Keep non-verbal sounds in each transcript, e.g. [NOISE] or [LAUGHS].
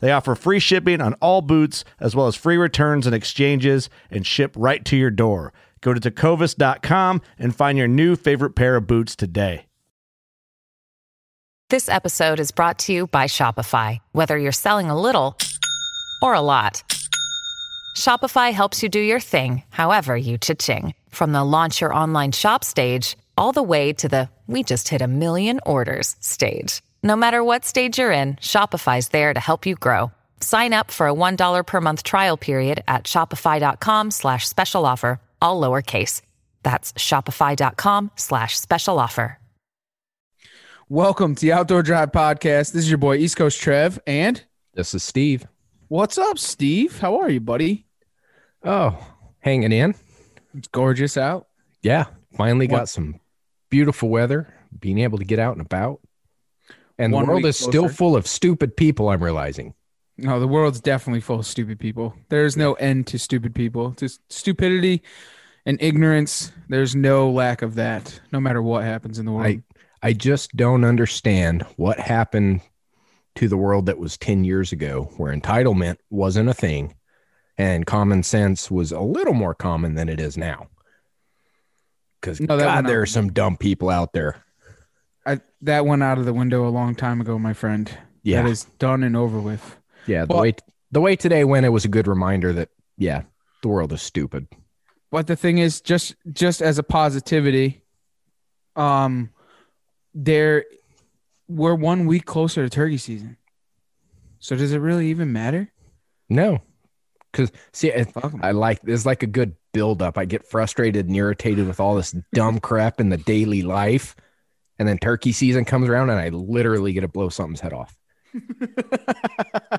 They offer free shipping on all boots, as well as free returns and exchanges, and ship right to your door. Go to tecovas.com and find your new favorite pair of boots today. This episode is brought to you by Shopify. Whether you're selling a little or a lot, Shopify helps you do your thing, however you cha-ching. From the launch your online shop stage, all the way to the we just hit a million orders stage. No matter what stage you're in, Shopify's there to help you grow. Sign up for a $1 per month trial period at shopify.com slash special offer, all lowercase. That's shopify.com slash special offer. Welcome to the Outdoor Drive Podcast. This is your boy East Coast Trev, and This is Steve. what's up, Steve? How are you, buddy? Oh, hanging in. It's gorgeous out. Yeah, finally What- got some beautiful weather, being able to get out and about. And One the world is still full of stupid people, I'm realizing. No, the world's definitely full of stupid people. There's no end to stupid people. Just stupidity and ignorance. There's no lack of that, no matter what happens in the world. I I just don't understand what happened to the world that was 10 years ago where entitlement wasn't a thing and common sense was a little more common than it is now. Cuz No, god there uh, are some dumb people out there. I, that went out of the window a long time ago, my friend. Yeah. That is done and over with. Yeah, the Well- way the way today went it was a good reminder that yeah, the world is stupid. But the thing is, just just as a positivity, um, there we're one week closer to turkey season. So does it really even matter? No, because see, 'em. I like there's like a good buildup. I get frustrated and irritated with all this dumb crap in the daily life, and then turkey season comes around, and I literally get to blow something's head off. [LAUGHS]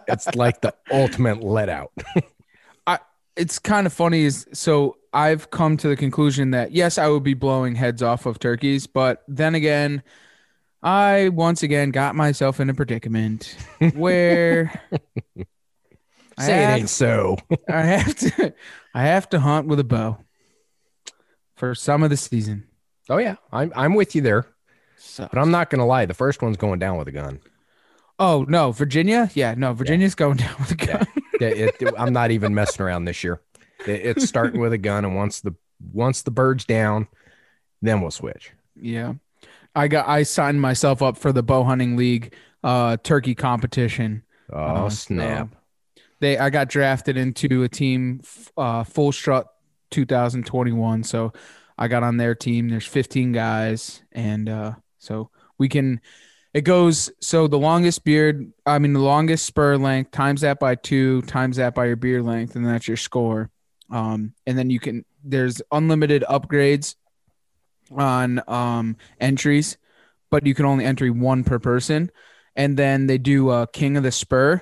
It's like the ultimate let out. [LAUGHS] it's kind of funny is so I've come to the conclusion that yes, I would be blowing heads off of turkeys, but then again, I once again got myself in a predicament [LAUGHS] where I Say it ain't so. I have to I have to hunt with a bow for some of the season. Oh yeah, I'm I'm with you there, So, but I'm not gonna lie. The first one's going down with a gun. oh no, Virginia? Yeah, no, Virginia's going down with a gun. It- it- I'm not even messing around this year. It, it's starting with a gun, and once the once the bird's down, then we'll switch. Yeah. I got I signed myself up for the bow hunting league uh turkey competition. Oh Uh, so snap! They I got drafted into a team uh full strut 2021 so I got on their team. There's 15 guys and uh so we can it goes so the longest beard I mean the longest spur length times that by 2 times that by your beard length and that's your score. Um and then you can there's unlimited upgrades on um entries but you can only entry one per person and then they do a king of the spur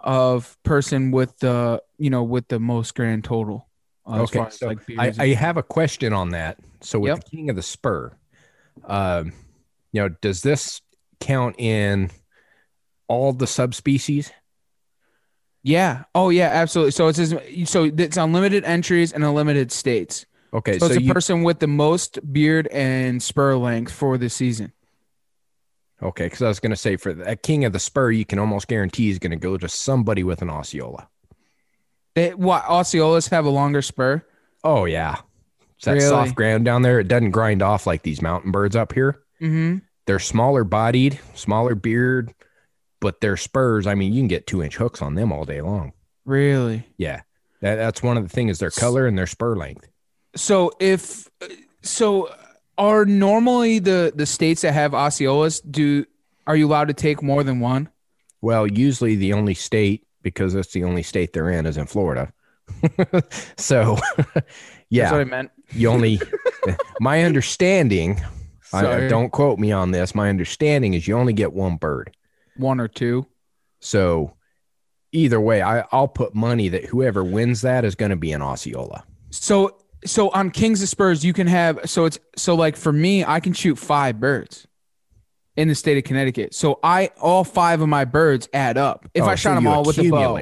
of person with the you know with the most grand total uh, as Okay, so like I, I have a question on that. So with Yep. the King of the Spur, um, you know, does this count in all the subspecies? yeah oh yeah absolutely so it's so it's unlimited entries and unlimited states Okay, so, so, it's a person with the most beard and spur length for the season okay? Because I was going to say for that King of the Spur, you can almost guarantee is going to go to somebody with an Osceola. they, what osceolas have a longer spur Oh yeah, it's that Really? soft ground down there. It doesn't grind off like these mountain birds up here. Mm-hmm They're smaller bodied, smaller beard, but their spurs. I mean, you can get two inch hooks on them all day long. really Yeah. That, that's one of the things is their color and their spur length. So if so, are normally the the states that have Osceolas do are you allowed to take more than one? Well, usually the only state because that's the only state they're in is in Florida. [LAUGHS] so, [LAUGHS] yeah, That's what I meant. you only. [LAUGHS] my understanding, I, Sorry. don't quote me on this. My understanding is you only get one bird. One or two. So, either way, I, I'll put money that whoever wins that is going to be an Osceola. So so on Kings of Spurs, you can have so it's so like for me, I can shoot five birds in the state of Connecticut. So I all five of my birds add up. If Oh, I so shot them all with the bow.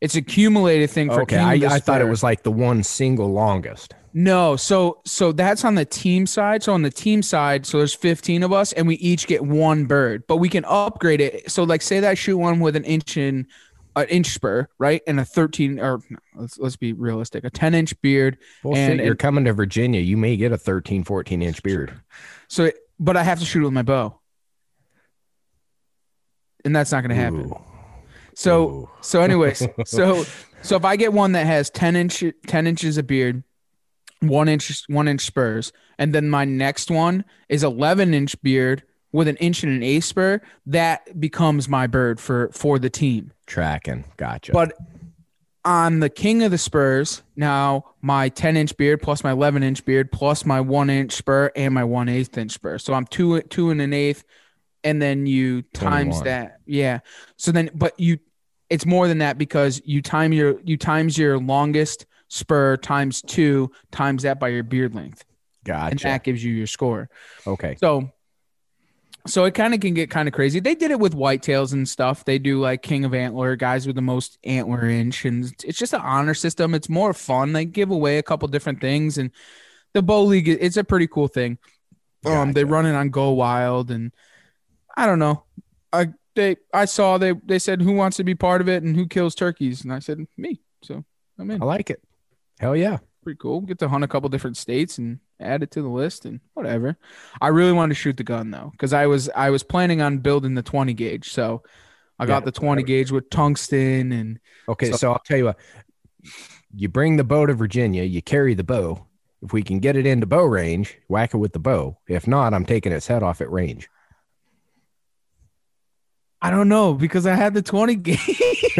It's accumulated thing for Okay, I, I thought it was like the one single longest. No, so so that's on the team side. So on the team side, so there's 15 of us, and we each get one bird, but we can upgrade it. So like, say that I shoot one with an inch in an inch spur, right, and a 13 or let's let's be realistic, a 10 inch beard. Bullshit, And- you're and- coming to Virginia. You may get a 13, 14 inch beard. So, but I have to shoot it with my bow, and that's not going to happen. Ooh. So Ooh. so anyways, [LAUGHS] so so if I get one that has 10 inch 10 inches of beard, one inch one inch spurs, and then my next one is 11 inch beard with an inch and an A spur, that becomes my bird for for the team. Tracking. Gotcha. But on the king of the spurs, now my 10 inch beard plus my 11 inch beard plus my one inch spur and my one eighth inch spur. So I'm two two and an eighth, and then you times 21. that. Yeah. So then, but you, it's more than that because you time your you times your longest spur times two times that by your beard length, and that gives you your score. Okay. So so it kind of can get kind of crazy. They did it with whitetails and stuff. They do like king of antler, guys with the most antler inch, and it's just an honor system. It's more fun. They give away a couple different things, and the bow league it's a pretty cool thing. Um, they Gotcha. run it on Go Wild, and I don't know. I they I saw they they said who wants to be part of it and who kills turkeys, and I said me. So I'm in I like it. Hell yeah. pretty cool. Get to hunt a couple different states and add it to the list and whatever. I really wanted to shoot the gun though, because I was I was planning on building the 20 gauge. So I got Yeah. the 20 gauge with tungsten and Okay, So- so, I'll tell you what. You bring the bow to Virginia, you carry the bow. If we can get it into bow range, whack it with the bow. If not, I'm taking its head off at range. I don't know because I had the 20 [LAUGHS] gauge.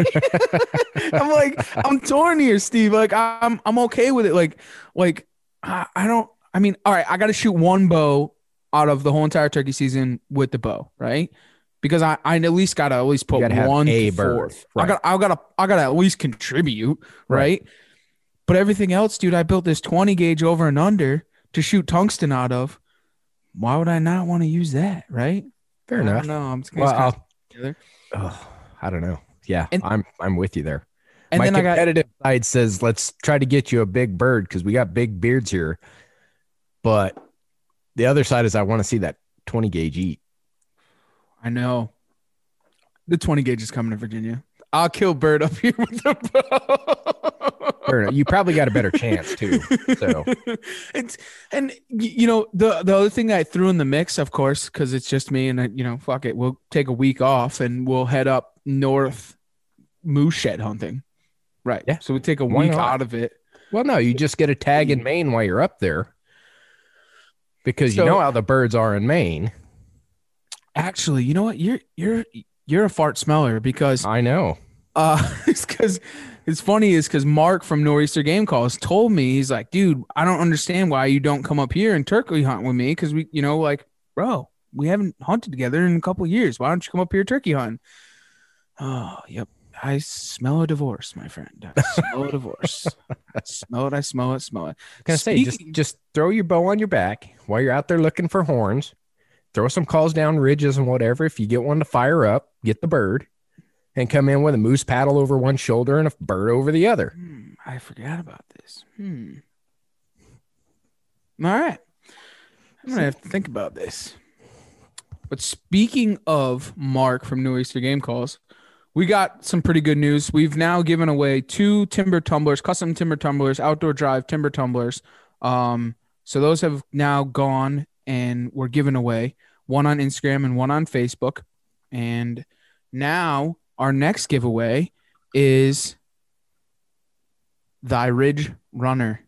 I'm like I'm torn here, Steve. Like I'm I'm okay with it. Like like I, I don't. I mean, all right, I got to shoot one bow out of the whole entire turkey season with the bow, right? Because I, I at least got to at least put gotta one a bird, fourth. I got I got to I got to at least contribute, right? But everything else, dude, I built this 20 gauge over and under to shoot tungsten out of. Why would I not want to use that, right? Fair I enough. don't. I'm just Well, together. oh, I don't know. Yeah, And- I'm I'm with you there. And My then I got competitive side says let's try to get you a big bird because we got big beards here. But the other side is I want to see that 20 gauge eat. I know. The 20 gauge is coming to Virginia. I'll kill Bird up [LAUGHS] here with the bow. Fair. You probably got a better chance too. So [LAUGHS] it's and you know the the other thing that I threw in the mix, of course, because it's just me and I, you know, fuck it, we'll take a week off and we'll head up north moose shed hunting. Right. Yeah. So we take a Why week not? out of it. Well, no, you just get a tag in Maine while you're up there. Because So- you know how the birds are in Maine. Actually, you know what? You're you're you're a fart smeller because I know. Uh, [LAUGHS] it's because it's funny is because Mark from Nor'easter Game Calls told me he's like, dude, I don't understand why you don't come up here and turkey hunt with me because we, you know, like, bro, we haven't hunted together in a couple of years. Why don't you come up here turkey hunting? Oh, yep. I smell a divorce, my friend. I smell a divorce. I [LAUGHS] smell it. I smell it. Smell it. I was gonna say just just throw your bow on your back while you're out there looking for horns. Throw some calls down ridges and whatever. If you get one to fire up, get the bird, and come in with a moose paddle over one shoulder and a bird over the other. Hmm, I forgot about this. Hmm. All right. I'm gonna have to think about this. But speaking of Mark from Nor'easter Game Calls, we got some pretty good news. We've now given away two timber tumblers, custom timber tumblers, outdoor drive timber tumblers. Um, so those have now gone and were given away. One on Instagram and one on Facebook. And now our next giveaway is Thy Ridge Runner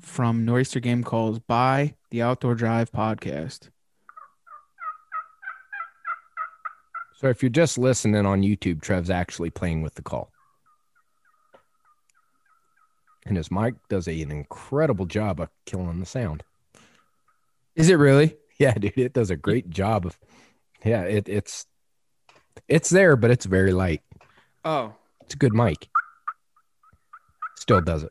from Nor'easter Game Calls by the Outdoor Drive podcast. So if you're just listening on YouTube, Trev's actually playing with the call. And his mic does an incredible job of killing the sound. Is it really? [LAUGHS] Yeah, dude, it does a great job of yeah, it, it's it's there, but it's very light. Oh. It's a good mic. Still does it.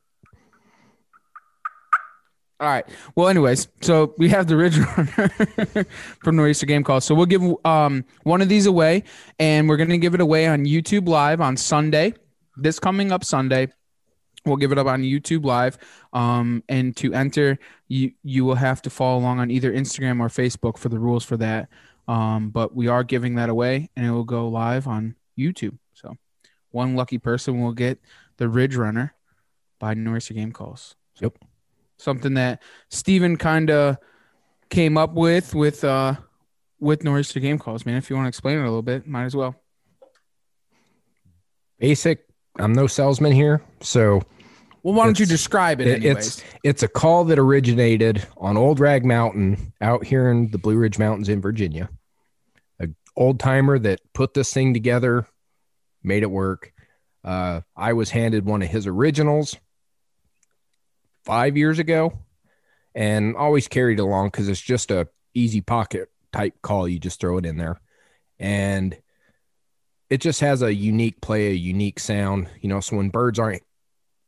All right. Well, anyways, so we have the Ridge Runner [LAUGHS] from Nor'easter Game Call. So we'll give um one of these away, and we're gonna give it away on YouTube Live on Sunday. This coming up Sunday, we'll give it up on YouTube Live. Um, and to enter, you you will have to follow along on either Instagram or Facebook for the rules for that. Um, but we are giving that away, and it will go live on YouTube. So one lucky person will get the Ridge Runner by Nor'easter Game Calls. Yep something that Steven kind of came up with with uh with Nor'easter game calls, man. If you want to explain it a little bit, might as well. Basic. I'm no salesman here, so. Well, why don't you describe it? Anyways? It's it's a call that originated on Old Rag Mountain out here in the Blue Ridge Mountains in Virginia. A old timer that put this thing together, made it work. Uh, I was handed one of his originals five years ago and always carried along because it's just a easy pocket type call. You just throw it in there. And it just has a unique play, a unique sound. You know, so when birds aren't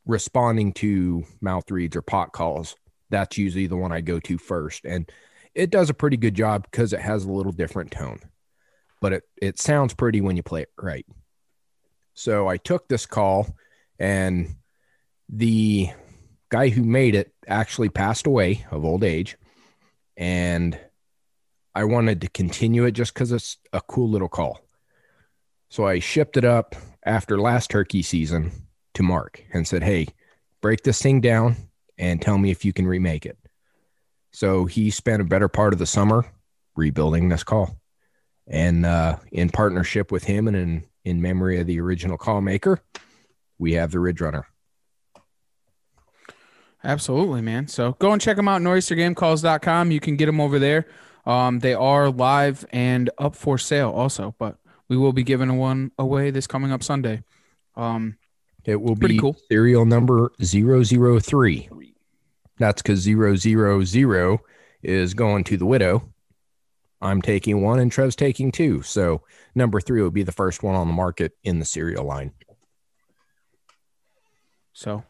responding to mouth reeds or pot calls, that's usually the one I go to first. And it does a pretty good job because it has a little different tone. But it, it sounds pretty when you play it right. So I took this call and the guy who made it actually passed away of old age. And I wanted to continue it just because it's a cool little call. So I shipped it up after last turkey season to Mark and said, Hey, break this thing down and tell me if you can remake it. So he spent a better part of the summer rebuilding this call. And uh, in partnership with him and in, in memory of the original call maker, we have the Ridge Runner. Absolutely, man. So go and check them out, nor'eastergamecalls.com. You can get them over there. Um, they are live and up for sale also, but we will be giving one away this coming up Sunday. Um, it will be cool. serial number 003. That's because 000 is going to the widow. I'm taking one and Trev's taking two. So number three will be the first one on the market in the serial line. So,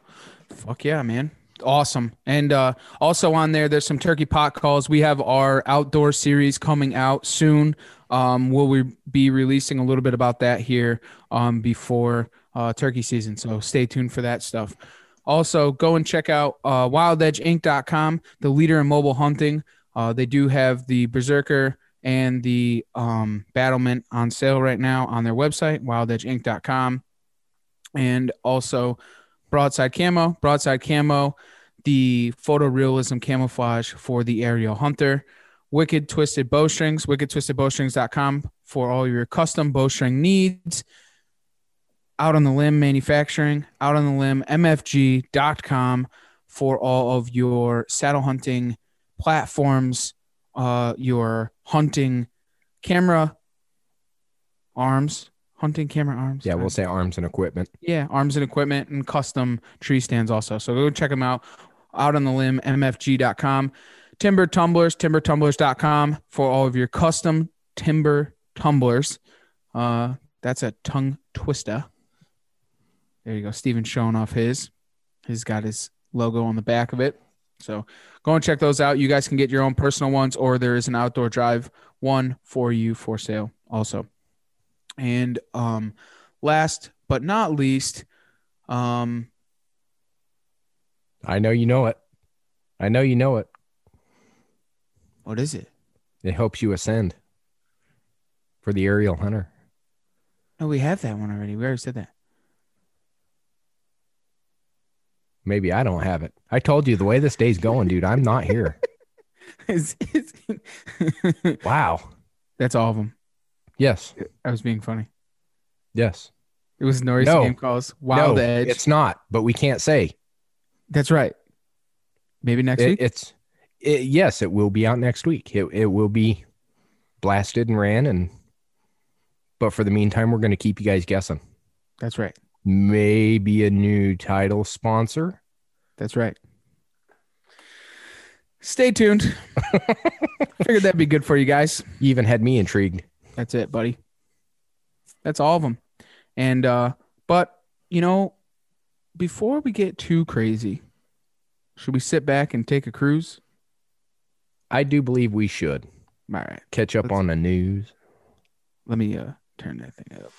fuck yeah, man. Awesome. And uh, also on there, there's some turkey pot calls. We have our outdoor series coming out soon. Um, will we be releasing a little bit about that here um, before uh, turkey season? So stay tuned for that stuff. Also, go and check out uh, wildedgeinc.com, the leader in mobile hunting. Uh, they do have the Berserker and the um, Battlement on sale right now on their website, wildedgeinc.com. And also, broadside camo, broadside camo, the photorealism camouflage for the aerial hunter, wicked twisted bowstrings, wickedtwistedbowstrings.com for all your custom bowstring needs. Out on the limb manufacturing, out on the limb mfg.com for all of your saddle hunting platforms, uh, your hunting camera arms, hunting camera arms. Yeah, we'll say arms and equipment. Yeah, arms and equipment and custom tree stands also. So go check them out. Out on the limb, mfg.com. Timber tumblers, timbertumblers.com for all of your custom timber tumblers. Uh, that's a tongue twister. There you go. Steven showing off his. He's got his logo on the back of it. So go and check those out. You guys can get your own personal ones, or there is an outdoor drive one for you for sale also. And um, last but not least, um, I know you know it. I know you know it. What is it? It helps you ascend for the aerial hunter. No, we have that one already. We already said that. Maybe I don't have it. I told you the way this day's going, dude. I'm not here. [LAUGHS] [LAUGHS] wow. That's all of them. Yes. I was being funny. Yes. It was Norris No. game calls. Wild no, Edge. it's not. But we can't say That's right. Maybe next it, week. it's. It, yes, it will be out next week. It it will be blasted and ran and. But for the meantime, we're going to keep you guys guessing. That's right. Maybe a new title sponsor. That's right. Stay tuned. [LAUGHS] Figured that'd be good for you guys. You even had me intrigued. That's it, buddy. That's all of them. And uh but you know, before we get too crazy, should we sit back and take a cruise? I do believe we should All right. catch up Let's- on the news. Let me uh turn that thing up.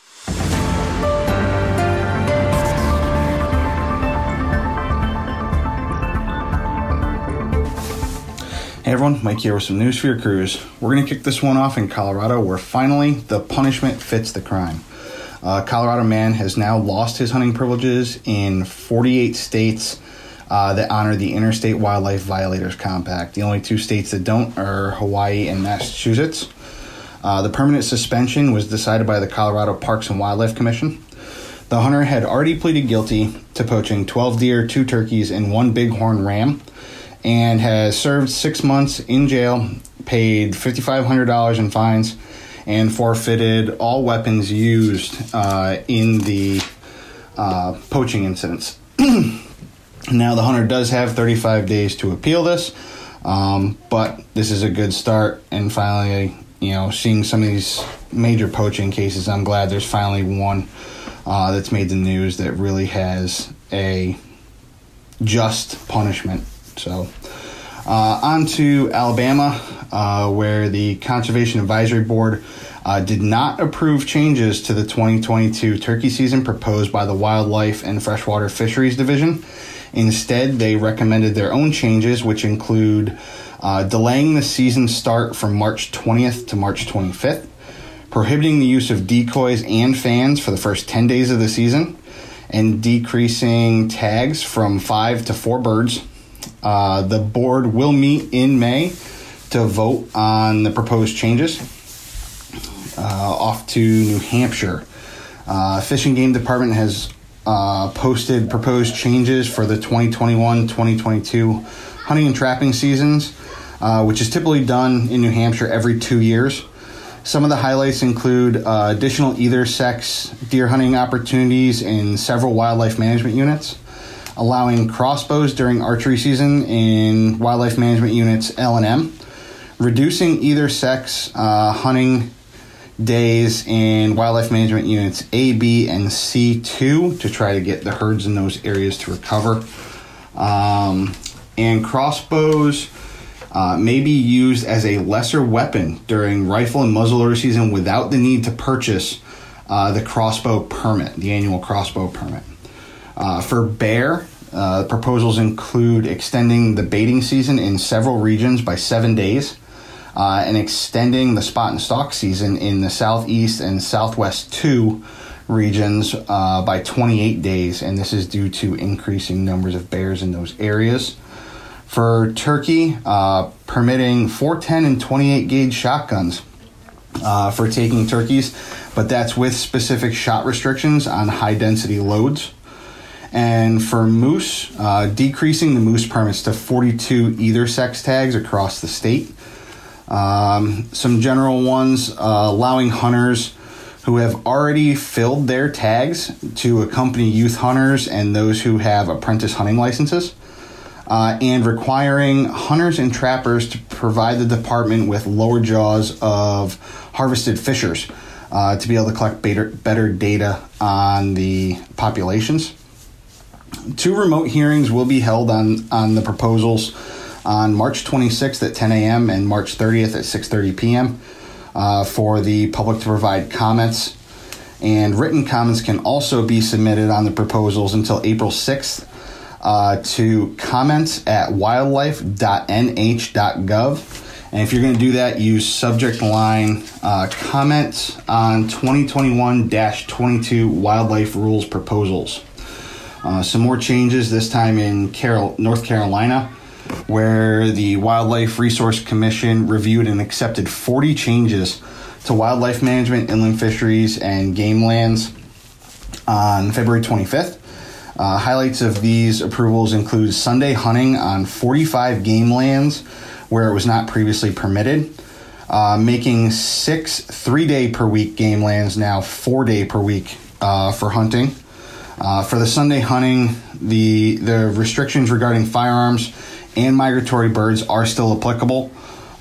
Hey everyone, Mike here with some news for your cruise. We're going to kick this one off in Colorado where finally the punishment fits the crime. A Colorado man has now lost his hunting privileges in 48 states uh, that honor the Interstate Wildlife Violators Compact. The only two states that don't are Hawaii and Massachusetts. Uh, the permanent suspension was decided by the Colorado Parks and Wildlife Commission. The hunter had already pleaded guilty to poaching 12 deer, two turkeys, and one bighorn ram, and has served six months in jail, paid $5,500 in fines, and forfeited all weapons used uh, in the uh, poaching incidents. [CLEARS THROAT] now, the hunter does have 35 days to appeal this, um, but this is a good start, and finally, you know, seeing some of these major poaching cases, I'm glad there's finally one uh, that's made the news that really has a just punishment. So, uh, on to Alabama, uh, where the Conservation Advisory Board uh, did not approve changes to the 2022 turkey season proposed by the Wildlife and Freshwater Fisheries Division. Instead, they recommended their own changes, which include uh, delaying the season start from March 20th to March 25th, prohibiting the use of decoys and fans for the first 10 days of the season, and decreasing tags from five to four birds. Uh, the board will meet in May to vote on the proposed changes. Uh, off to New Hampshire. Uh, Fish and Game Department has uh, posted proposed changes for the 2021 2022 hunting and trapping seasons, uh, which is typically done in New Hampshire every two years. Some of the highlights include uh, additional either sex deer hunting opportunities in several wildlife management units, allowing crossbows during archery season in wildlife management units L and M, reducing either sex uh, hunting days in wildlife management units A, B, and C2 to try to get the herds in those areas to recover. Um, and crossbows uh, may be used as a lesser weapon during rifle and muzzleloader season without the need to purchase uh, the crossbow permit, the annual crossbow permit. Uh, for bear, uh, proposals include extending the baiting season in several regions by seven days uh, and extending the spot and stock season in the southeast and southwest two regions uh, by 28 days, and this is due to increasing numbers of bears in those areas. For turkey, uh, permitting 410 and 28 gauge shotguns uh, for taking turkeys, but that's with specific shot restrictions on high density loads. And for moose, uh, decreasing the moose permits to 42 either sex tags across the state. Um, some general ones uh, allowing hunters who have already filled their tags to accompany youth hunters and those who have apprentice hunting licenses. Uh, and requiring hunters and trappers to provide the department with lower jaws of harvested fishers uh, to be able to collect better, better data on the populations. Two remote hearings will be held on, on the proposals on March 26th at 10 a.m. and March 30th at 6:30 p.m. Uh, for the public to provide comments. And written comments can also be submitted on the proposals until April 6th uh, to comments at wildlife.nh.gov. And if you're going to do that, use subject line uh, comments on 2021 22 wildlife rules proposals. Uh, some more changes this time in Carol, North Carolina, where the Wildlife Resource Commission reviewed and accepted 40 changes to wildlife management, inland fisheries, and game lands. on February 25th. Uh, highlights of these approvals include Sunday hunting on 45 game lands where it was not previously permitted, uh, making six three day per week game lands now four day per week uh, for hunting. Uh, for the Sunday hunting, the the restrictions regarding firearms and migratory birds are still applicable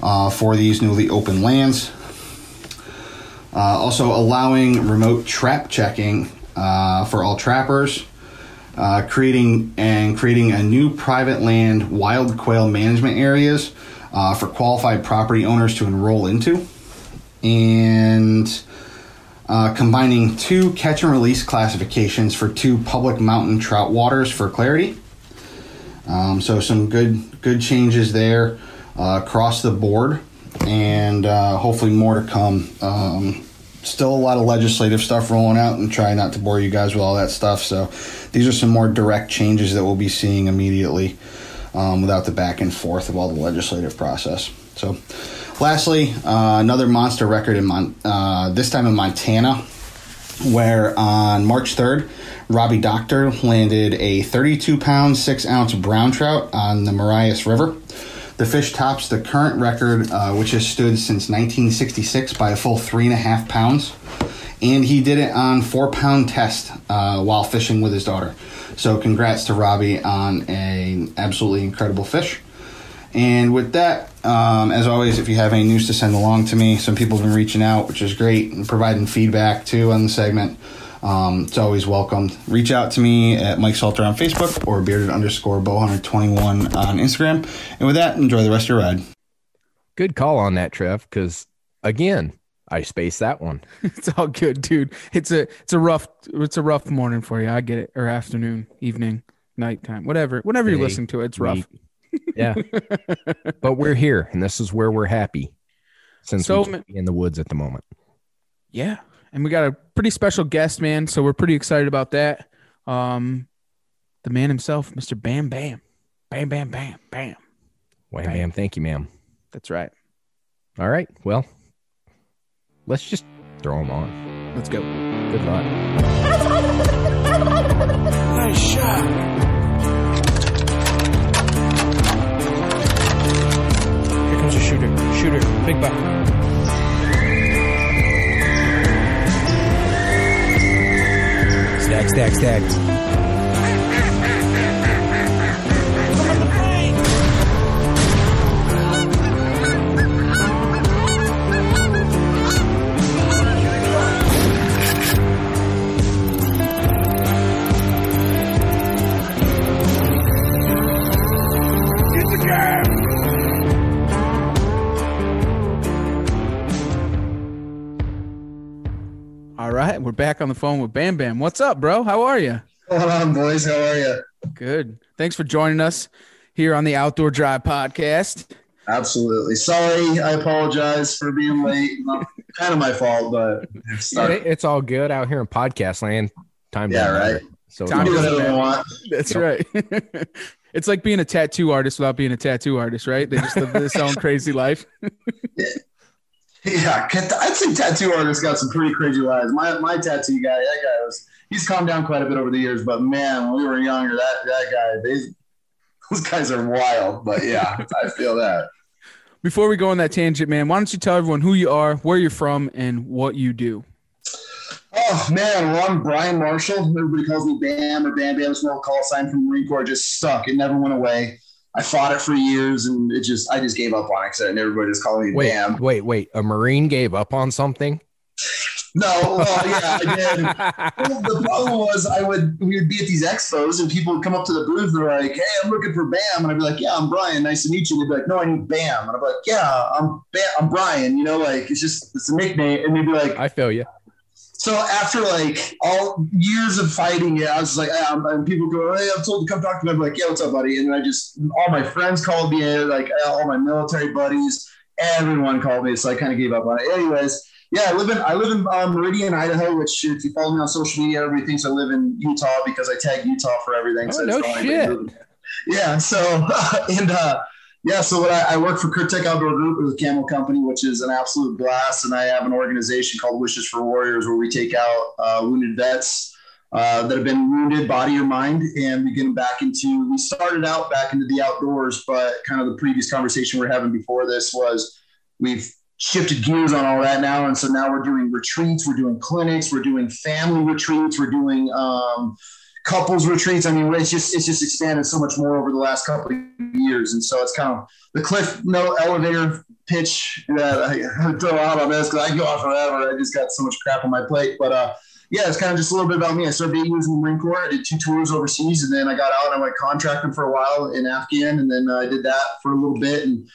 uh, for these newly open lands. Uh, also, allowing remote trap checking uh, for all trappers, uh, creating and creating a new private land wild quail management areas uh, for qualified property owners to enroll into, and uh, combining two catch and release classifications for two public mountain trout waters for clarity. Um, so some good good changes there uh, across the board, and uh, hopefully more to come. Um, still a lot of legislative stuff rolling out, and try not to bore you guys with all that stuff. So these are some more direct changes that we'll be seeing immediately um, without the back and forth of all the legislative process. So, lastly, uh, another monster record in Mon- uh, this time in Montana, where on March 3rd, Robbie Doctor landed a 32 pound, 6 ounce brown trout on the Marias River. The fish tops the current record, uh, which has stood since 1966 by a full three and a half pounds. And he did it on four pound test uh, while fishing with his daughter. So congrats to Robbie on an absolutely incredible fish. And with that, um, as always, if you have any news to send along to me, some people have been reaching out, which is great, and providing feedback too on the segment. Um, it's always welcomed. Reach out to me at Mike Salter on Facebook or bearded underscore bowhunter21 on Instagram. And with that, enjoy the rest of your ride. Good call on that, Trev, because again, I spaced that one. [LAUGHS] it's all good, dude. It's a it's a rough it's a rough morning for you. I get it. Or afternoon, evening, nighttime, whatever. Whenever you're listening to it, it's rough. Yeah. but we're here and this is where we're happy since So we're in the woods at the moment. Yeah. And we got a pretty special guest, man. So we're pretty excited about that. Um the man himself, Mr. Bam Bam. Bam Bam Bam Bam. Wham Right. bam. Thank you, ma'am. That's right. All right. Well, let's just throw him on. Let's go. Good luck. Here comes shooter. Shooter. Big buck. Stack, stack, stack. Right. We're back on the phone with Bam Bam. What's up, bro? How are you? What's going on, boys? How are you? Good. Thanks for joining us here on the Outdoor Drive podcast. Absolutely. Sorry, I apologize for being late. Not kind of my fault, but Yeah, start it- it's all good out here in podcast land. Time. To yeah, right. matter. So Time do whatever matter. I want. That's [LAUGHS] right. it's like being a tattoo artist without being a tattoo artist, right? They just live this own [LAUGHS] crazy life. Yeah, I'd say tattoo artists got some pretty crazy lives. My my tattoo guy, that guy was he's calmed down quite a bit over the years, but man, when we were younger, that that guy, they those guys are wild. But yeah, [LAUGHS] I feel that. Before we go on that tangent, man, why don't you tell everyone who you are, where you're from, and what you do? Oh man, well I'm Brian Marshall. Everybody calls me Bam or Bam Bam. It's an old call sign from the Marine Corps. Just stuck. It never went away. I fought it for years, and it just I just gave up on it, and everybody just called me Wait, Bam. wait, wait. A Marine gave up on something? No, well, yeah, I did. [LAUGHS] Well, the problem was I would we would be at these expos and people would come up to the booth. They're like, "Hey, I'm looking for Bam," and I'd be like, "Yeah, I'm Brian. Nice to meet you." And they'd be like, "No, I need Bam," and I'd be like, "Yeah, I'm Bam. I'm Brian." You know, like it's just it's a nickname, and they'd be like, I feel you. So after like all years of fighting it, I was like, ah, and people go, hey, I'm told to come talk to me. I'm like, yeah, what's up, buddy? And then I just, all my friends called me, like all my military buddies, everyone called me. So I kind of gave up on it. Anyways, yeah, I live in I live in um, Meridian, Idaho. Which, if you follow me on social media, everybody thinks I live in Utah because I tag Utah for everything. Oh, so no it's shit. Yeah. So [LAUGHS] and uh, yeah, so what I, I work for Kurtek Outdoor Group with Camel Company, which is an absolute blast, and I have an organization called Wishes for Warriors where we take out uh, wounded vets uh, that have been wounded, body or mind, and we get them back into. We started out back into the outdoors, but kind of the previous conversation we are having before this was we've shifted gears on all that now, and so now we're doing retreats, we're doing clinics, we're doing family retreats, we're doing. Um, couples retreats. I mean, it's just it's just expanded so much more over the last couple of years, and so it's kind of the cliff no elevator pitch that I throw out on this because I go on forever. I just got so much crap on my plate, but uh, yeah, it's kind of just a little bit about me. I started being using the Marine Corps. I did two tours overseas, and then I got out and I went contracting for a while in Afghan, and then uh, I did that for a little bit, and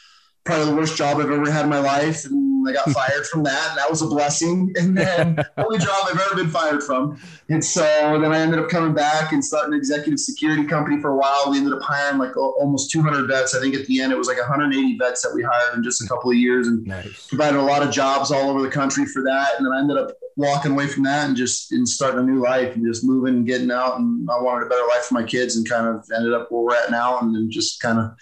probably the worst job I've ever had in my life. And I got fired from that. And that was a blessing. And then [LAUGHS] only job I've ever been fired from. And so then I ended up coming back and starting an executive security company for a while. We ended up hiring like almost 200 vets. I think at the end it was like 180 vets that we hired in just a couple of years and nice. provided a lot of jobs all over the country for that. And then I ended up walking away from that and just and starting a new life and just moving and getting out. And I wanted a better life for my kids and kind of ended up where we're at now and then just kind of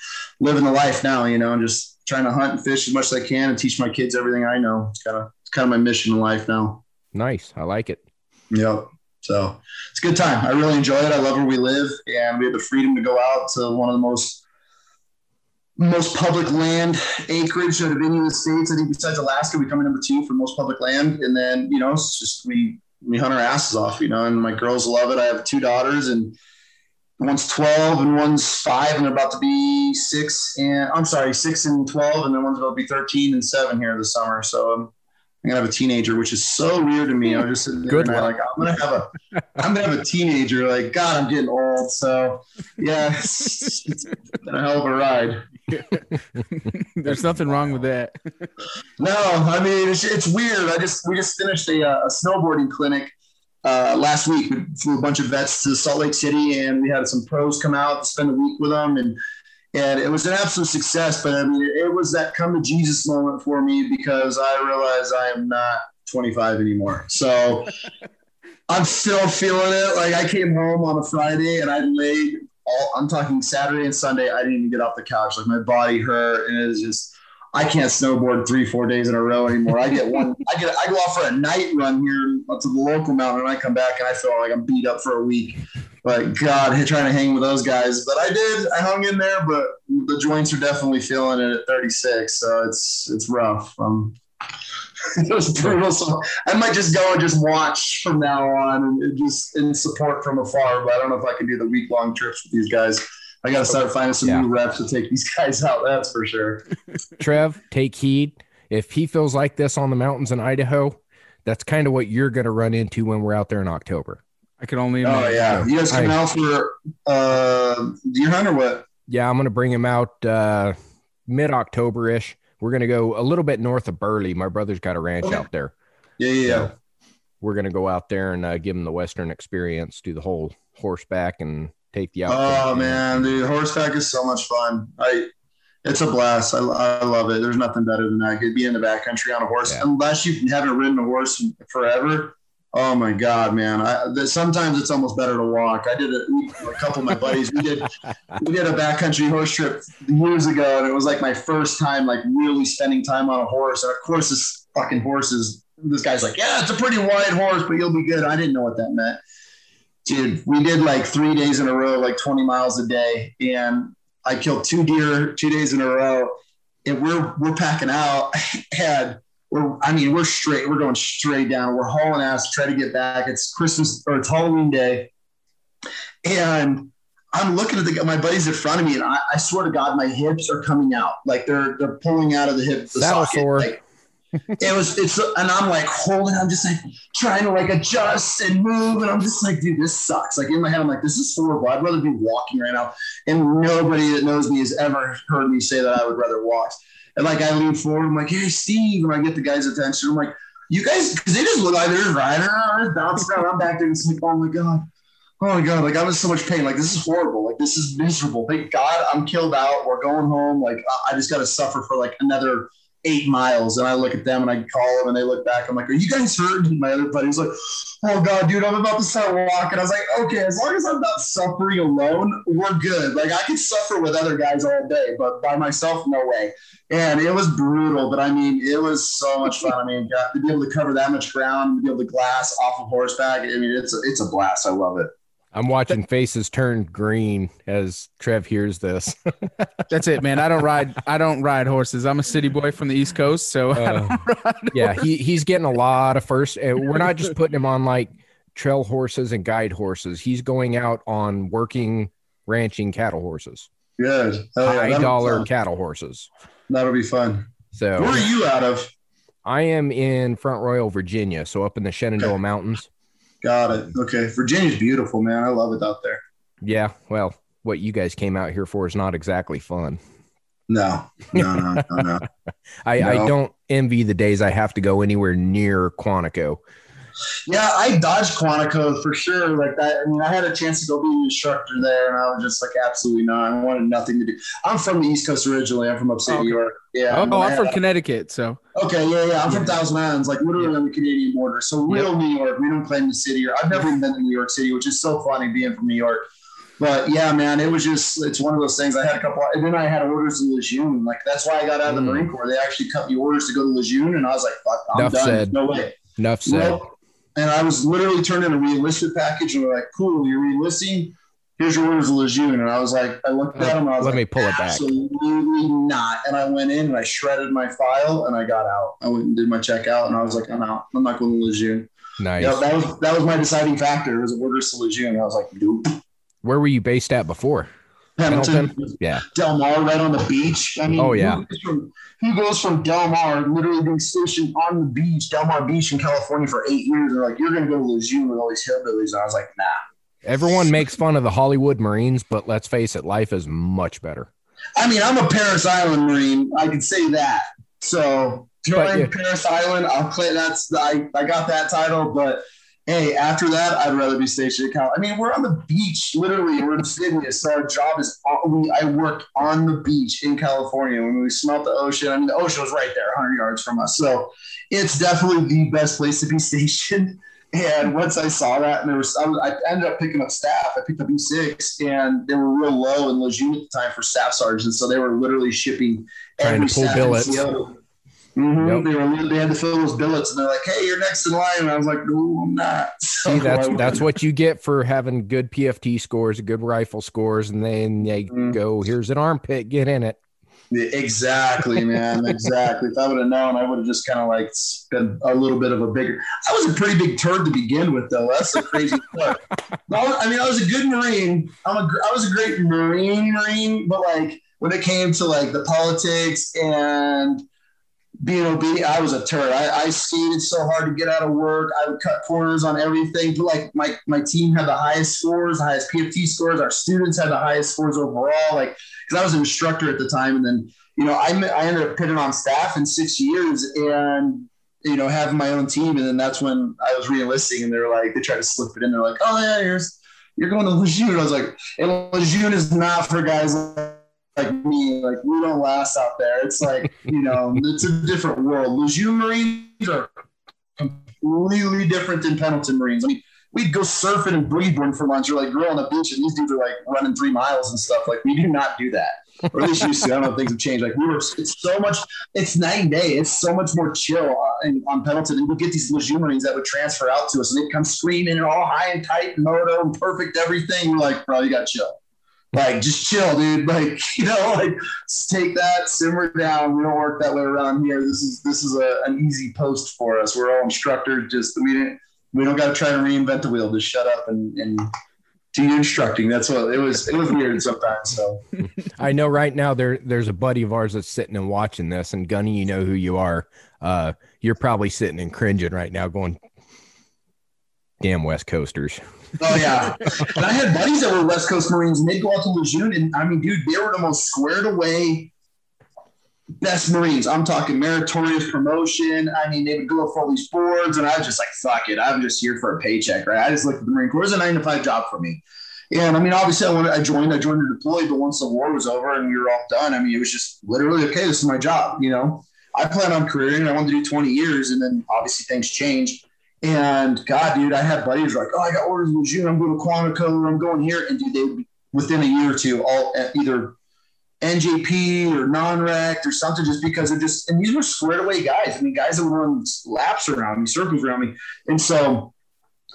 living the life now, you know, and just trying to hunt and fish as much as I can and teach my kids everything I know. It's kind of it's kind of my mission in life now. Nice. I like it. Yep. So it's a good time. I really enjoy it. I love where we live and we have the freedom to go out to one of the most most public land acreage out of any of the states. I think besides Alaska, we come in number two for most public land. And then, you know, it's just we we hunt our asses off, you know, and my girls love it. I have two daughters and one's 12 and one's five and they're about to be six and I'm sorry, six and 12. And then one's about to be 13 and seven here this summer. So I'm, I'm gonna have a teenager, which is so weird to me. I'm just sitting there like, I'm gonna have a, I'm gonna have a teenager. Like, God, I'm getting old. So yeah, it's, it's been a hell of a ride. [LAUGHS] There's nothing wrong with that. no, I mean it's, it's weird. I just we just finished a, uh, a snowboarding clinic uh, last week we flew a bunch of vets to Salt Lake City, and we had some pros come out to spend a week with them, and and it was an absolute success. But I mean, it was that come to Jesus moment for me because I realized I am not 25 anymore. So [LAUGHS] I'm still feeling it. Like I came home on a Friday and I laid all. I'm talking Saturday and Sunday. I didn't even get off the couch. Like my body hurt, and it was just I can't snowboard three, four days in a row anymore. I get one, [LAUGHS] I get, I go off for a night run here up to the local mountain, and I come back and I feel like I'm beat up for a week. But God, trying to hang with those guys. But I did, I hung in there. But the joints are definitely feeling it at 36, so it's it's rough. Um, [LAUGHS] it was brutal. So I might just go and just watch from now on and just in support from afar. But I don't know if I can do the week long trips with these guys. I got to start [LAUGHS] finding some yeah. new reps to take these [LAUGHS] guys out. That's for sure. Trev, take heed. If he feels like this on the mountains in Idaho, that's kind of what you're going to run into when we're out there in October. I can only. Imagine. Oh yeah, you guys come I, out for uh, deer hunt or what? Yeah, I'm going to bring him out uh, mid October ish. We're going to go a little bit north of Burley. My brother's got a ranch okay. out there. Yeah, yeah. So we're going to go out there and uh, give him the Western experience, do the whole horseback and take the Oh man, the horseback is so much fun. I it's a blast. I, I love it. There's nothing better than that. You could be in the backcountry on a horse, yeah. unless you haven't ridden a horse forever. Oh my god, man! I, sometimes it's almost better to walk. I did it. A couple of my buddies. We did [LAUGHS] we did a backcountry horse trip years ago, and it was like my first time, like really spending time on a horse. And of course, this fucking horse is. This guy's like, yeah, it's a pretty wide horse, but you'll be good. I didn't know what that meant dude, we did like three days in a row, like 20 miles a day. And I killed two deer two days in a row. And we're we're packing out [LAUGHS] and we're I mean, we're straight, we're going straight down. We're hauling ass try to get back. It's Christmas or it's Halloween day. And I'm looking at the my buddies in front of me, and I, I swear to God, my hips are coming out. Like they're they're pulling out of the hip. The sore. Like, it was it's and I'm like holding, I'm just like trying to like adjust and move, and I'm just like, dude, this sucks. Like in my head, I'm like, this is horrible. I'd rather be walking right now. And nobody that knows me has ever heard me say that I would rather walk. And like I lean forward, I'm like, hey Steve, and I get the guy's attention. I'm like, you guys, because they just look like they're riding around, bouncing around. I'm back there, and it's like, oh my god. Oh my god! Like I'm in so much pain. Like this is horrible. Like this is miserable. Thank God I'm killed out. We're going home. Like I just got to suffer for like another eight miles. And I look at them and I call them and they look back. I'm like, Are you guys hurt? And my other buddy's like, Oh God, dude, I'm about to start walking. I was like, Okay, as long as I'm not suffering alone, we're good. Like I could suffer with other guys all day, but by myself, no way. And it was brutal, but I mean, it was so much fun. I mean, to be able to cover that much ground, to be able to glass off of horseback. I mean, it's a, it's a blast. I love it. I'm watching faces turn green as Trev hears this. [LAUGHS] That's it, man. I don't ride. I don't ride horses. I'm a city boy from the East Coast, so uh, yeah, he he's getting a lot of first. Uh, we're not just putting him on like trail horses and guide horses. He's going out on working ranching cattle horses. Good, high dollar cattle horses. That'll be fun. So where are you out of? I am in Front Royal, Virginia, so up in the Shenandoah okay. Mountains. Got it. Okay. Virginia's beautiful, man. I love it out there. Yeah. Well, what you guys came out here for is not exactly fun. No, no, no, no, no. [LAUGHS] I, no. I don't envy the days I have to go anywhere near Quantico. Yeah, I dodged Quantico for sure. Like that. I mean, I had a chance to go be an instructor there, and I was just like, absolutely not. I wanted nothing to do. I'm from the East Coast originally. I'm from upstate okay. New York. Yeah. Oh, I'm from Connecticut. So. Okay. Yeah. Yeah. I'm from Thousand Islands, like literally yeah. on the Canadian border. So real New York. We don't claim the city. Or I've never even been to New York City, which is so funny being from New York. But yeah, man, it was just it's one of those things. I had a couple, and then I had orders to Lejeune. Like that's why I got out of the mm. Marine Corps. They actually cut me orders to go to Lejeune, and I was like, "Fuck, I'm Enough done. Said. No way." Enough said. And I was literally turned in a reenlistment package, and they're like, "Cool, you're reenlisting. Here's your orders of Lejeune." And I was like, I looked at them. I was Let like, me pull it back. Absolutely not. And I went in and I shredded my file, and I got out. I went and did my checkout, and I was like, I'm out. I'm not going to Lejeune. Nice. Yeah, that was that was my deciding factor. It was orders to Lejeune. I was like, nope. Where were you based at before? Hamilton, Pendleton? yeah, Del Mar, right on the beach. I mean, oh yeah. Who goes, from, who goes from Del Mar, literally being stationed on the beach, Del Mar Beach in California for eight years? They're like, you're going to go to Lejeune with all these hillbillies. And I was like, nah. Everyone makes fun of the Hollywood Marines, but let's face it, life is much better. I mean, I'm a Parris Island Marine. I can say that. So join yeah. Parris Island. I'll claim that's I, I got that title, but hey, after that, I'd rather be stationed in Cal. I mean, we're on the beach, literally. We're in Sydney, so our job is uh, we, I work on the beach in California. When we smelt the ocean, I mean, the ocean was right there, 100 yards from us. So it's definitely the best place to be [LAUGHS] stationed. And once I saw that, and there was, I, was, I ended up picking up staff. I picked up E6, and they were real low in Lejeune at the time for staff sergeants. So they were literally shipping Trying every to pull billets. Mm-hmm. Yep. They were they had to fill those billets, and they're like, "Hey, you're next in line." And I was like, "No, I'm not." [LAUGHS] So See, that's that's what you get for having good PFT scores, good rifle scores, and then they mm-hmm. go, "Here's an armpit, get in it." Exactly, man. [LAUGHS] exactly. If I would have known, I would have just kind of like been a little bit of a bigger. I was a pretty big turd to begin with, though. That's a crazy [LAUGHS] part. I mean, I was a good Marine. I'm a I was a great Marine, Marine, but like when it came to like the politics and being obedient. I was a turd. I, I skated so hard to get out of work. I would cut corners on everything. But like my my team had the highest scores, the highest PFT scores. Our students had the highest scores overall. Like because I was an instructor at the time, and then you know I I ended up pitting on staff in six years, and you know having my own team, and then that's when I was reenlisting, and they're like they tried to slip it in. They're like, oh yeah, here's you're going to Lejeune. I was like, and Lejeune is not for guys. Like, like me, like we don't last out there. It's like, you know, [LAUGHS] it's a different world. Lejeune Marines are completely different than Pendleton Marines. I mean, we'd go surfing and boogie boarding for lunch or like grill on the beach and these dudes are like running three miles and stuff. Like we do not do that. Or at least used to. I don't know if things have changed. Like we were, it's so much, it's night and day. It's so much more chill in, on Pendleton. And we get these Lejeune Marines that would transfer out to us and they'd come screaming and all high and tight, moto and perfect everything. We're like, bro, you got chill like just chill, dude. [LAUGHS] Like you know, like take that, simmer down. We don't work that way around here. This is this is a, an easy post for us. We're all instructors. Just we didn't we don't got to try to reinvent the wheel. Just shut up and and do your instructing. That's what it was. It was weird sometimes. So [LAUGHS] I know right now there there's a buddy of ours that's sitting and watching this, and Gunny, you know who you are. Uh, you're probably sitting and cringing right now, going, "Damn West Coasters." Oh yeah, and I had buddies that were West Coast Marines, and they'd go out to Lejeune, and I mean, dude, they were the most squared away best Marines. I'm talking meritorious promotion. I mean, they would go up for all these boards, and I was just like, fuck it, I'm just here for a paycheck, right? I just looked at the Marine Corps. as a nine to five job for me. And I mean, obviously, I, wanted, I joined, I joined to deploy, but once the war was over and we were all done, I mean, it was just literally okay. This is my job, you know. I plan on careering. I wanted to do 20 years, and then obviously things changed. And God, dude, I had buddies like, oh, I got orders in June. I'm going to Quantico. I'm going here, and dude, they would be within a year or two, all uh, either NJP or non-rect or something, just because of just. And these were squared away guys. I mean, guys that would run laps around me, circles around me, and so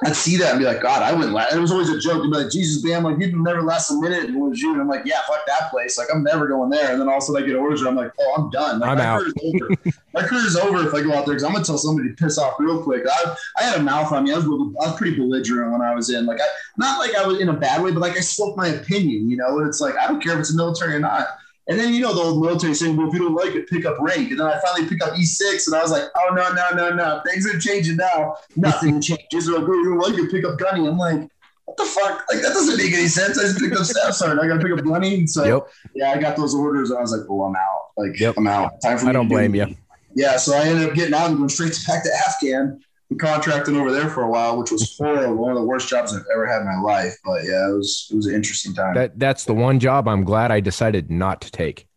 I'd see that and be like, God, I wouldn't last. It was always a joke to be like, Jesus, man, like you'd never last a minute in Lejeune. And I'm like, yeah, fuck that place. Like I'm never going there. And then all of a sudden I get orders and I'm like, oh, I'm done. Like, I'm my out. Career's over. my career's over if I go out there because I'm gonna tell somebody to piss off real quick. I, I had a mouth on me. I was I was pretty belligerent when I was in. Like I not like I was in a bad way, but like I spoke my opinion, you know. And it's like I don't care if it's a military or not. And then you know the old military saying, "Well, if you don't like it, pick up rank." And then I finally pick up E6, and I was like, "Oh no, no, no, no! Things are changing now. Nothing [LAUGHS] changes. Like, oh, you don't like it, pick up gunny." I'm like, "What the fuck? Like that doesn't make any sense." I just picked up staff sergeant. I got to pick up gunny. And so Yep. yeah, I got those orders, and I was like, "Oh, I'm out. Like, Yep. I'm out. Time for me I don't to do- blame you. Yeah, so I ended up getting out and going straight back to Afghan contracting over there for a while, which was [LAUGHS] horrible. One of the worst jobs I've ever had in my life. But yeah, it was it was an interesting time. That that's the one job I'm glad I decided not to take.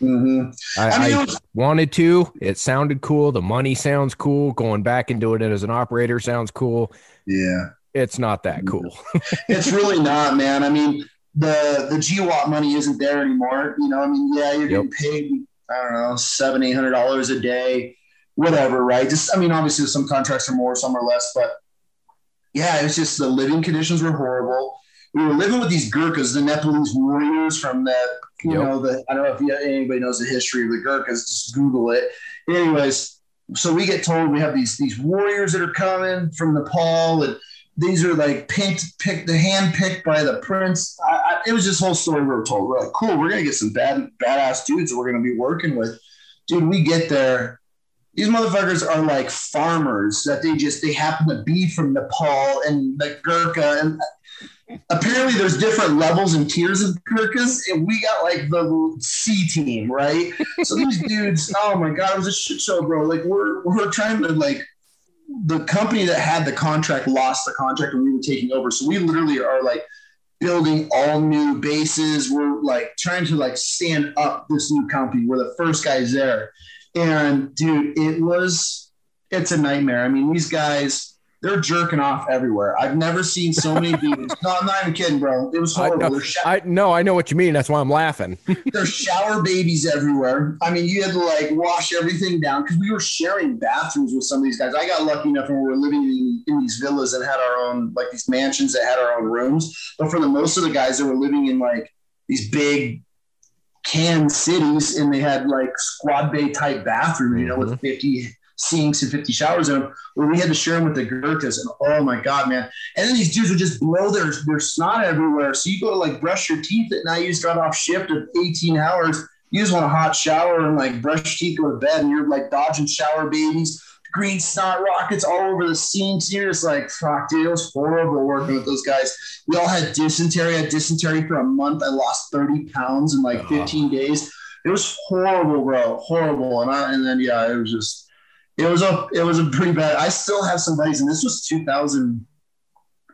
hmm I, I mean, I was- wanted to. It sounded cool. The money sounds cool. Going back and doing it as an operator sounds cool. Yeah. It's not that cool. [LAUGHS] it's really not, man. I mean, the the GWOT money isn't there anymore. You know, I mean, yeah, you're getting paid, I don't know, seven, eight hundred dollars a day, whatever, right? Just I mean, obviously some contracts are more, some are less, but yeah, it's just the living conditions were horrible. We were living with these Gurkhas, the Nepalese warriors from the, you Yep. know, the I don't know if you, anybody knows the history of the Gurkhas, just Google it. Anyways, so we get told we have these these warriors that are coming from Nepal and these are like picked, picked, the hand picked by the prince. I, I, it was this whole story we were told. We're like, cool, we're gonna get some bad, badass dudes that we're gonna be working with. Dude, we get there. These motherfuckers are like farmers that they just they happen to be from Nepal and the Gurkha and apparently there's different levels and tiers of Gurkhas and we got like the C team, right? So these [LAUGHS] dudes, oh my god, it was a shit show, bro. Like we're we're trying to like the company that had the contract lost the contract and we were taking over. So we literally are like building all new bases. We're like trying to like stand up this new company. We're the first guys there. And dude, it was it's a nightmare. I mean, these guys, they're jerking off everywhere. I've never seen so many [LAUGHS] dudes. No, I'm not even kidding, bro. It was I horrible. know, They're I no, I know what you mean. That's why I'm laughing. [LAUGHS] there's shower babies everywhere. I mean, you had to like wash everything down because we were sharing bathrooms with some of these guys. I got lucky enough when we were living in, in these villas and had our own, like these mansions that had our own rooms. But for the most of the guys that were living in like these big can cities and they had like squad bay type bathrooms, you know, with mm-hmm. 50 sinks and 50 showers in them, where we had to share them with the Gurkhas. And oh my God, man. And then these dudes would just blow their, their snot everywhere. So you go to like brush your teeth at night, you just got off shift of 18 hours. You just want a hot shower and like brush your teeth, go to bed, and you're like dodging shower babies, green snot rockets all over the sinks. You're just like, fuck, dude, it was horrible working with those guys. We all had dysentery. I had dysentery for a month. I lost 30 pounds in like uh-huh. 15 days. It was horrible, bro. Horrible. And I, and then yeah, it was just it was a it was a pretty bad. I still have some buddies, and this was 2000,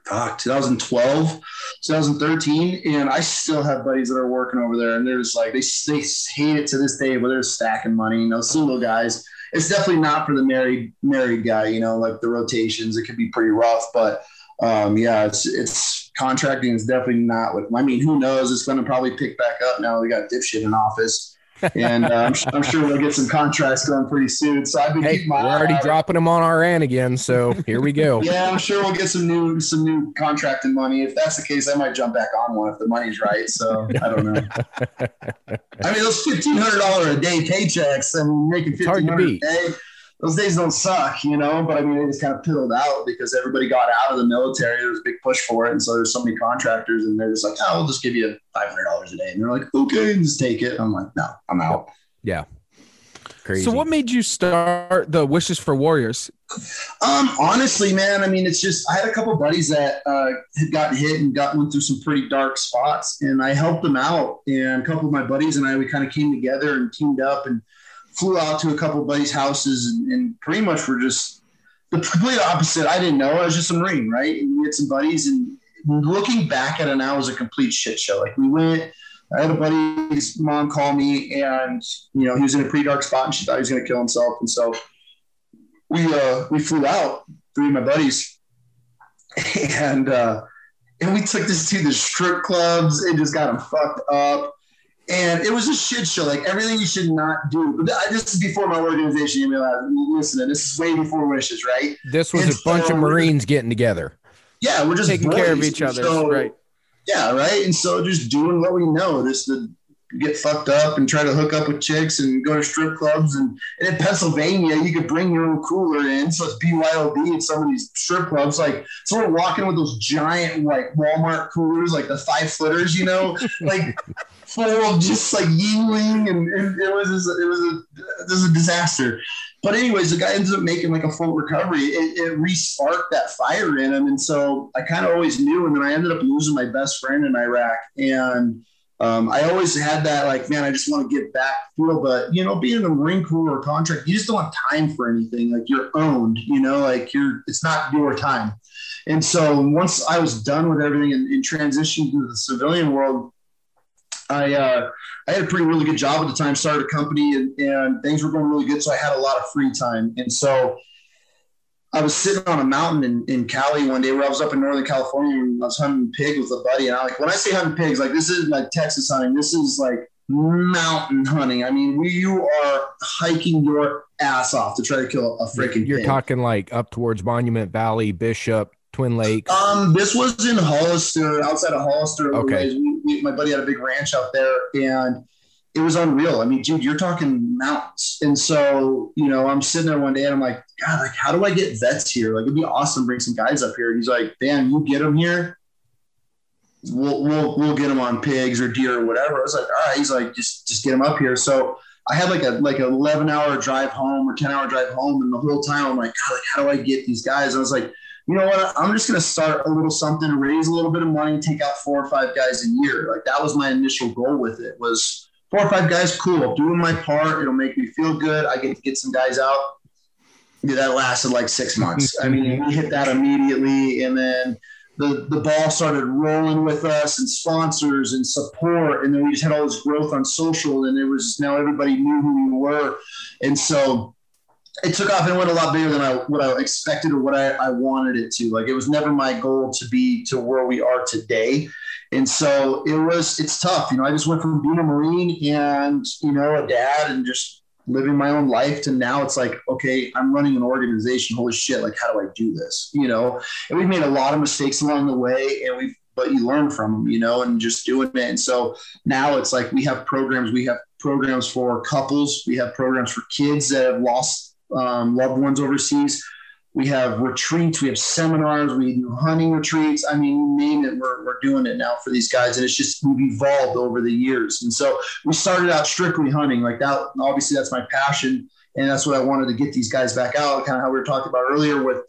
fuck, 2012, 2013, and I still have buddies that are working over there, and they're just like they they hate it to this day, but they're stacking money. You know, single guys. It's definitely not for the married married guy. You know, like the rotations, it could be pretty rough, but um, yeah, it's it's contracting is definitely not what I mean. Who knows? It's going to probably pick back up now. We got dipshit in office. And uh, I'm, I'm sure we'll get some contracts going pretty soon. So I've been Hey, we're eye already out. dropping them on our end again. So here we go. [LAUGHS] Yeah, I'm sure we'll get some new some new contracting money. If that's the case, I might jump back on one if the money's right. So I don't know. [LAUGHS] I mean, those fifteen hundred dollar a day paychecks. Mean, making fifteen a day. Those days don't suck, you know. But I mean, they just kind of piddled out because everybody got out of the military. There was a big push for it, and so there's so many contractors, and they're just like, "Oh, we'll just give you five hundred dollars a day," and they're like, "Okay, just take it." I'm like, "No, I'm out." Yeah. Crazy. So what made you start the Wishes for Warriors? Um, honestly, man, I mean, it's just I had a couple buddies that uh, had gotten hit and got went through some pretty dark spots, and I helped them out. And a couple of my buddies and I, we kind of came together and teamed up and flew out to a couple buddies' houses, and, and pretty much were just the complete opposite. I didn't know I was just a marine, right? And we had some buddies, and looking back at it now, was a complete shit show. Like we went I had a buddy's mom call me, and you know he was in a pretty dark spot, and she thought he was going to kill himself, and so we uh, we flew out, three of my buddies, [LAUGHS] and uh, and we took this to the strip clubs and just got him fucked up. And it was a shit show, like everything you should not do. But this is before my organization. You realize, listen, this is way before wishes, right? This was and a bunch of Marines getting together. Yeah, we're just taking care of each other, so, right? Yeah, right. And so just doing what we know, just the get fucked up and try to hook up with chicks and go to strip clubs. And, and in Pennsylvania, you could bring your own cooler in. So it's BYOB at some of these strip clubs. Like, so we're walking with those giant, like Walmart coolers, like the five footers, you know, [LAUGHS] like full of just like Yuengling. And, and it was, just, it was a, it was a disaster. But anyways, the guy ends up making like a full recovery. It, it re-sparked that fire in him. And so I kind of always knew. And then I ended up losing my best friend in Iraq. And um, I always had that like, man, I just want to get back feel, but you know, being in the Marine Corps or contract, you just don't have time for anything. Like you're owned, you know, like you're, it's not your time. And so once I was done with everything and, and transitioned to the civilian world, I, uh, I had a pretty really good job at the time, started a company and, and things were going really good. So I had a lot of free time. And so I was sitting on a mountain in, in Cali one day where I was up in Northern California and I was hunting pigs with a buddy. And I like, when I say hunting pigs, like this is like Texas hunting, this is like mountain hunting. I mean, you are hiking your ass off to try to kill a freaking You're pig. talking like up towards Monument Valley, Bishop, Twin Lakes. Um, this was in Hollister, outside of Hollister. Okay. We, we, my buddy had a big ranch out there and it was unreal. I mean, dude, you're talking mountains. And so, you know, I'm sitting there one day and I'm like, God, like, how do I get vets here? Like, it'd be awesome bring some guys up here. And he's like, Dan, you get them here. We'll, we'll, we'll get them on pigs or deer or whatever. I was like, all right. He's like, just, just get them up here. So I had like a, like an 11 hour drive home or 10 hour drive home. And the whole time I'm like, God, like, how do I get these guys? I was like, you know what? I'm just going to start a little something, raise a little bit of money, take out four or five guys a year. Like that was my initial goal with it was, four or five guys, cool. Doing my part, it'll make me feel good. I get to get some guys out. Yeah, that lasted like six months. I mean, we hit that immediately, and then the the ball started rolling with us and sponsors and support, and then we just had all this growth on social, and it was now everybody knew who we were, and so it took off and went a lot bigger than I what I expected or what I, I wanted it to. Like it was never my goal to be to where we are today. And so it was, it's tough. You know, I just went from being a Marine and, you know, a dad and just living my own life to now it's like, okay, I'm running an organization. Holy shit. Like, how do I do this? You know, and we've made a lot of mistakes along the way and we've, but you learn from them, you know, and just doing it. And so now it's like we have programs, we have programs for couples, we have programs for kids that have lost um, loved ones overseas we have retreats, we have seminars, we do hunting retreats. I mean, you name it, we're, we're doing it now for these guys. And it's just, we've evolved over the years. And so we started out strictly hunting like that. Obviously, that's my passion. And that's what I wanted to get these guys back out, kind of how we were talking about earlier with,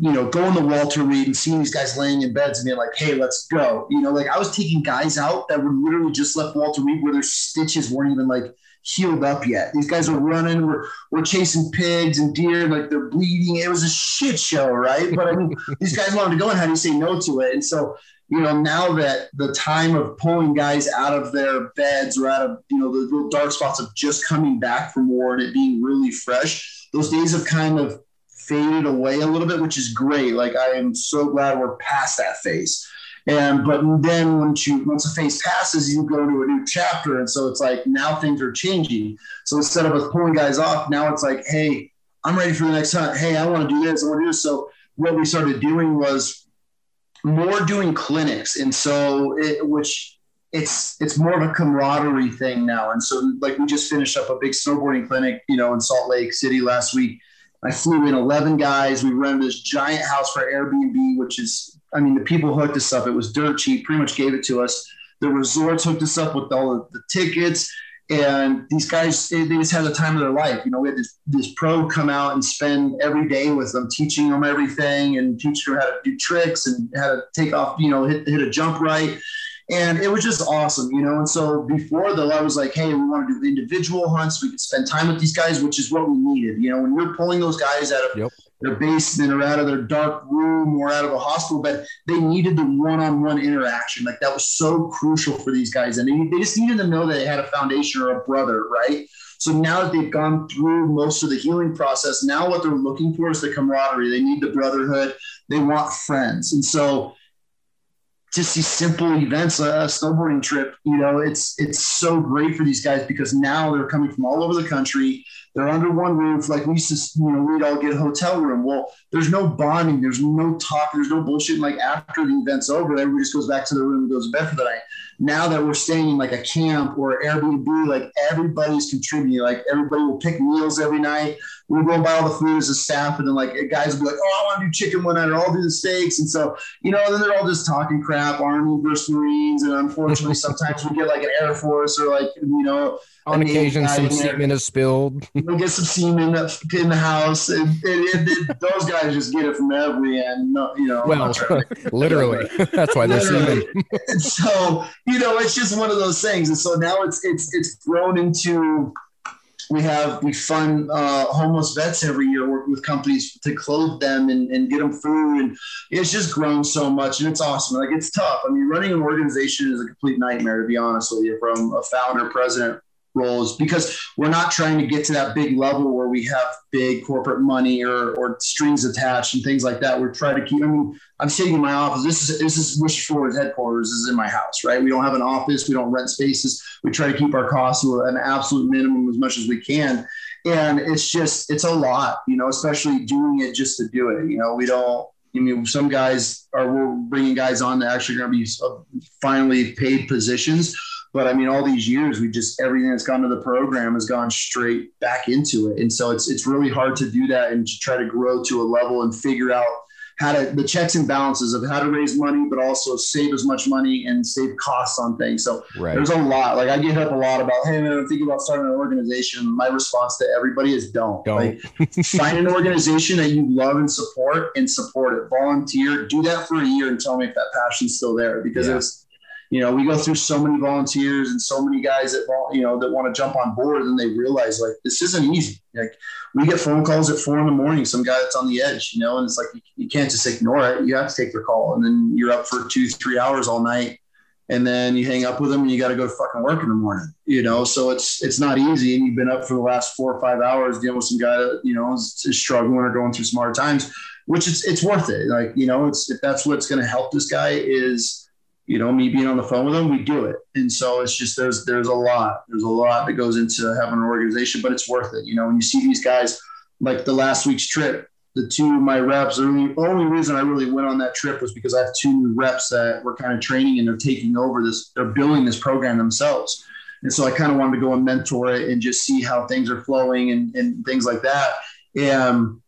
you know, going to Walter Reed and seeing these guys laying in beds and being like, hey, let's go. You know, like I was taking guys out that were literally just left Walter Reed where their stitches weren't even like healed up yet. These guys are running, we're, we're chasing pigs and deer, like they're bleeding. It was a shit show, right? But I mean, [LAUGHS] these guys wanted to go, and how do you say no to it? And so, you know, now that the time of pulling guys out of their beds or out of, you know, the little dark spots of just coming back from war and it being really fresh, those days have kind of faded away a little bit, which is great. Like, I am so glad we're past that phase. And but then once you once a phase passes, you go to a new chapter, and so it's like now things are changing. So instead of us pulling guys off, now it's like, hey, I'm ready for the next hunt. Hey, I want to do this. I want to do this. So what we started doing was more doing clinics, and so it, which it's it's more of a camaraderie thing now. And so like we just finished up a big snowboarding clinic, you know, in Salt Lake City last week. I flew in 11 guys. We rented this giant house for Airbnb, which is I mean, the people hooked us up. It was dirt cheap, pretty much gave it to us. The resorts hooked us up with all the tickets. And these guys, they, they just had the time of their life. You know, we had this, this pro come out and spend every day with them, teaching them everything and teaching them how to do tricks and how to take off, you know, hit, hit a jump right. And it was just awesome, you know. And so before though, I was like, hey, we want to do the individual hunts. We could spend time with these guys, which is what we needed. You know, when you're pulling those guys out of yep their basement or out of their dark room or out of a hospital bed. They needed the one-on-one interaction. Like that was so crucial for these guys, and they, they just needed to know that they had a foundation or a brother, right? So now that they've gone through most of the healing process, now what they're looking for is the camaraderie. They need the brotherhood. They want friends, and so just these simple events, a snowboarding trip, you know, it's it's so great for these guys because now they're coming from all over the country. They're under one roof. Like we used to, you know, we'd all get a hotel room. Well, there's no bonding. There's no talk. There's no bullshit. Like after the event's over, everybody just goes back to their room and goes to bed for the night. Now that we're staying in like a camp or Airbnb, like everybody's contributing. Like everybody will pick meals every night. We'll go buy all the food as a staff, and then like guys will be like, "Oh, I want to do chicken one night, or I'll do the steaks." And so, you know, then they're all just talking crap, Army versus Marines, and unfortunately, [LAUGHS] sometimes we get like an Air Force or like you know on occasion, some semen is spilled. We'll get some semen in the house, and, and, and, those guys just get it from every end. No, you know, well, [LAUGHS] literally, [LAUGHS] that's why they're [LAUGHS] so you know, it's just one of those things, and so now it's it's it's grown into. We have we fund uh, homeless vets every year, work with companies to clothe them and, and get them food, and it's just grown so much, and it's awesome. Like it's tough. I mean, running an organization is a complete nightmare, to be honest with you. From a founder, president, roles because we're not trying to get to that big level where we have big corporate money or, or strings attached and things like that. We're trying to keep, I mean, I'm sitting in my office. This is, this is Wish Forward headquarters this is in my house, right? We don't have an office. We don't rent spaces. We try to keep our costs to an absolute minimum as much as we can. And it's just, it's a lot, you know, especially doing it just to do it. You know, we don't, I mean, some guys are, we're bringing guys on that actually going to be uh, finally paid positions but I mean, all these years, we just everything that's gone to the program has gone straight back into it, and so it's it's really hard to do that and to try to grow to a level and figure out how to the checks and balances of how to raise money, but also save as much money and save costs on things. So right. there's a lot. Like I get up a lot about, hey man, I'm thinking about starting an organization. My response to everybody is don't. don't. Like find an organization that you love and support and support it. Volunteer, do that for a year and tell me if that passion's still there because yeah. it's you know, we go through so many volunteers and so many guys that you know that want to jump on board, and they realize like this isn't easy. Like we get phone calls at four in the morning, some guy that's on the edge, you know, and it's like you, you can't just ignore it. You have to take their call, and then you're up for two, three hours all night, and then you hang up with them, and you got to go to fucking work in the morning, you know. So it's it's not easy, and you've been up for the last four or five hours dealing with some guy that you know is, is struggling or going through some hard times, which it's it's worth it. Like you know, it's if that's what's going to help this guy is you know, me being on the phone with them, we do it. And so it's just there's there's a lot. There's a lot that goes into having an organization, but it's worth it. You know, when you see these guys like the last week's trip, the two of my reps, the only reason I really went on that trip was because I have two reps that were kind of training and they're taking over this, they're building this program themselves. And so I kind of wanted to go and mentor it and just see how things are flowing and, and things like that. And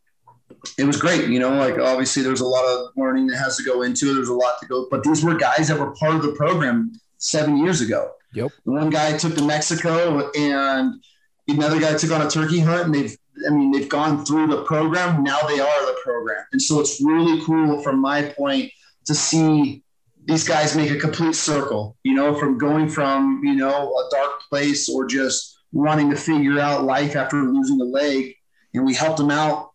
it was great. You know, like obviously there's a lot of learning that has to go into it. There's a lot to go, but these were guys that were part of the program seven years ago. Yep. One guy took to Mexico and another guy took on a turkey hunt and they've, I mean, they've gone through the program. Now they are the program. And so it's really cool from my point to see these guys make a complete circle, you know, from going from, you know, a dark place or just wanting to figure out life after losing a leg. And we helped them out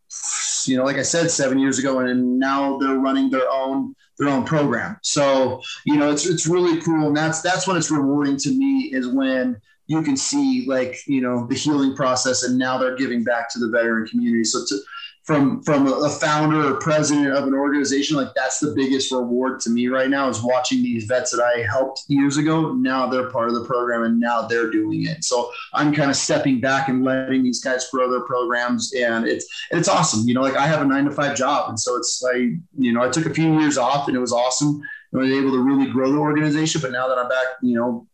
you know, like I said, seven years ago, and now they're running their own their own program. So you know, it's it's really cool, and that's that's when it's rewarding to me is when you can see like you know the healing process, and now they're giving back to the veteran community. So to from from a founder or president of an organization like that's the biggest reward to me right now is watching these vets that i helped years ago. Now they're part of the program and now they're doing it. So i'm kind of stepping back and letting these guys grow their programs. And it's it's awesome. You know like i have a nine to five job. And so it's like you know i took a few years off and it was awesome. I was able to really grow the organization. But now that i'm back you know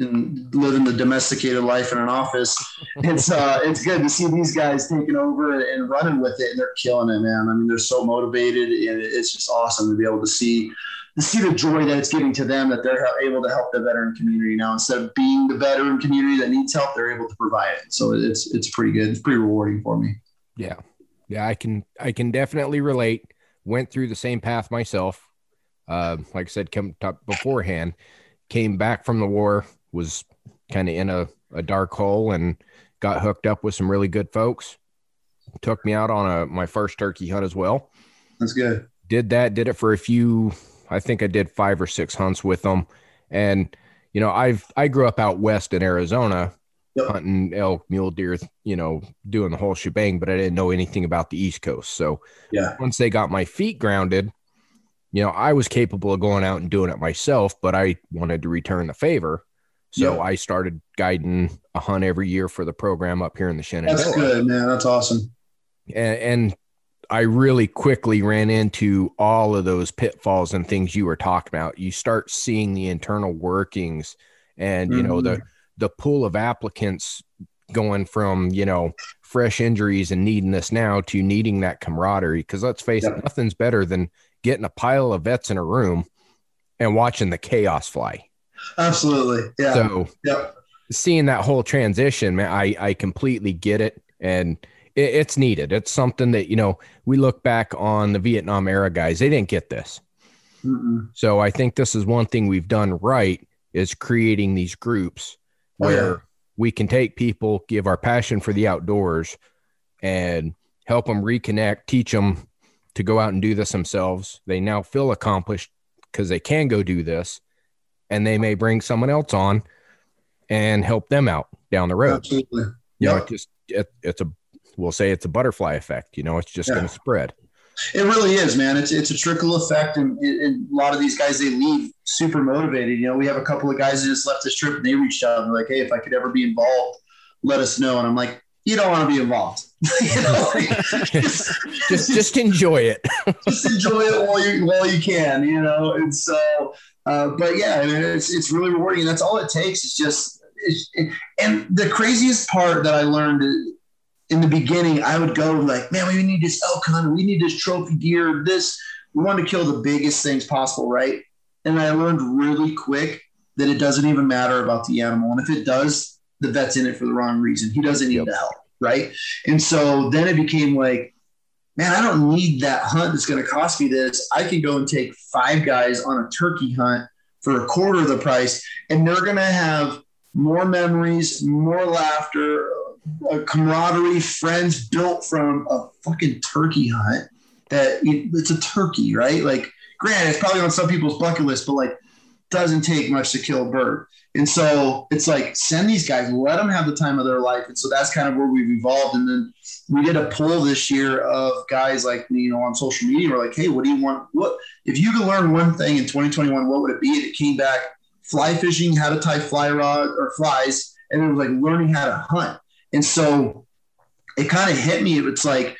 and living the domesticated life in an office. It's uh, it's good to see these guys taking over and running with it, and they're killing it, man. I mean, they're so motivated, and it's just awesome to be able to see to see the joy that it's giving to them that they're able to help the veteran community now instead of being the veteran community that needs help, they're able to provide it. So it's it's pretty good. It's pretty rewarding for me. Yeah, yeah, I can I can definitely relate. Went through the same path myself. Uh, like I said, come top beforehand, came back from the war was kind of in a, a dark hole and got hooked up with some really good folks took me out on a my first turkey hunt as well. That's good. Did that, did it for a few, I think I did five or six hunts with them. And, you know, I've I grew up out west in Arizona Yep. hunting elk, mule deer, you know, doing the whole shebang, but I didn't know anything about the East Coast. So Yeah. once they got my feet grounded, you know, I was capable of going out and doing it myself, but I wanted to return the favor. So Yeah. I started guiding a hunt every year for the program up here in the Shenandoah. That's good, man. That's awesome. And, and I really quickly ran into all of those pitfalls and things you were talking about. You start seeing the internal workings and, you know, the, mm-hmm. the pool of applicants going from, you know, fresh injuries and needing this now to needing that camaraderie. Cause let's face Yep. it, nothing's better than getting a pile of vets in a room and watching the chaos fly. Absolutely. Yeah. So yep. seeing that whole transition, man, I, I completely get it. And it, it's needed. It's something that, you know, we look back on the Vietnam era guys, they didn't get this. Mm-mm. So I think this is one thing we've done right is creating these groups Oh, yeah. where we can take people, give our passion for the outdoors and help them reconnect, teach them to go out and do this themselves. They now feel accomplished because they can go do this and they may bring someone else on and help them out down the road. Absolutely. You know, Yep. it just, it, it's a, we'll say it's a butterfly effect, you know, it's just Yeah. going to spread. It really is, man. It's it's a trickle effect, and, and a lot of these guys they leave super motivated. You know, we have a couple of guys that just left this trip, and they reached out and they're like, "Hey, if I could ever be involved, let us know." And I'm like, "You don't want to be involved. [LAUGHS] you know, like, [LAUGHS] just, Just, just enjoy it. [LAUGHS] just enjoy it while you while you can. You know, and so, uh, but yeah, I mean, it's it's really rewarding. And that's all it takes. Is just, it's, it, and the craziest part that I learned in the beginning, I would go like, man, we need this elk hunt, we need this trophy deer, this. We want to kill the biggest things possible, right? And I learned really quick that it doesn't even matter about the animal, and if it does, the vet's in it for the wrong reason. He doesn't need the help, right? And so then it became like, man, I don't need that hunt that's going to cost me this. I can go and take five guys on a turkey hunt for a quarter of the price, and they're going to have more memories, more laughter, a camaraderie, friends built from a fucking turkey hunt. That it's a turkey, right? Like, granted, it's probably on some people's bucket list, but like, doesn't take much to kill a bird. And so it's like send these guys, let them have the time of their life. And so that's kind of where we've evolved. And then we did a poll this year of guys like me, you know on social media. We're like, hey, what do you want? What if you could learn one thing in 2021? What would it be? And it came back fly fishing, how to tie fly rod or flies, and it was like learning how to hunt. And so it kind of hit me. It's like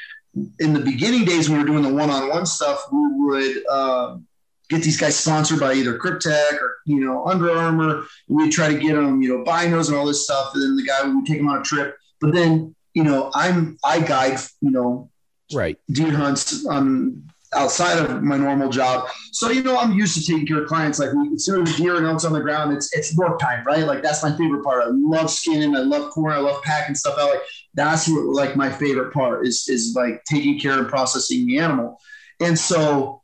in the beginning days when we were doing the one-on-one stuff, we would. Um, get these guys sponsored by either Kryptek or you know Under Armour. We try to get them, you know, binos and all this stuff. And then the guy would take them on a trip. But then you know, I'm I guide, you know, Right. deer hunts um, outside of my normal job. So you know, I'm used to taking care of clients. Like as soon as deer and elk's on the ground, it's it's work time, right? Like that's my favorite part. I love skinning, I love corn, I love packing stuff out. Like that's what, like my favorite part is is like taking care and processing the animal. And so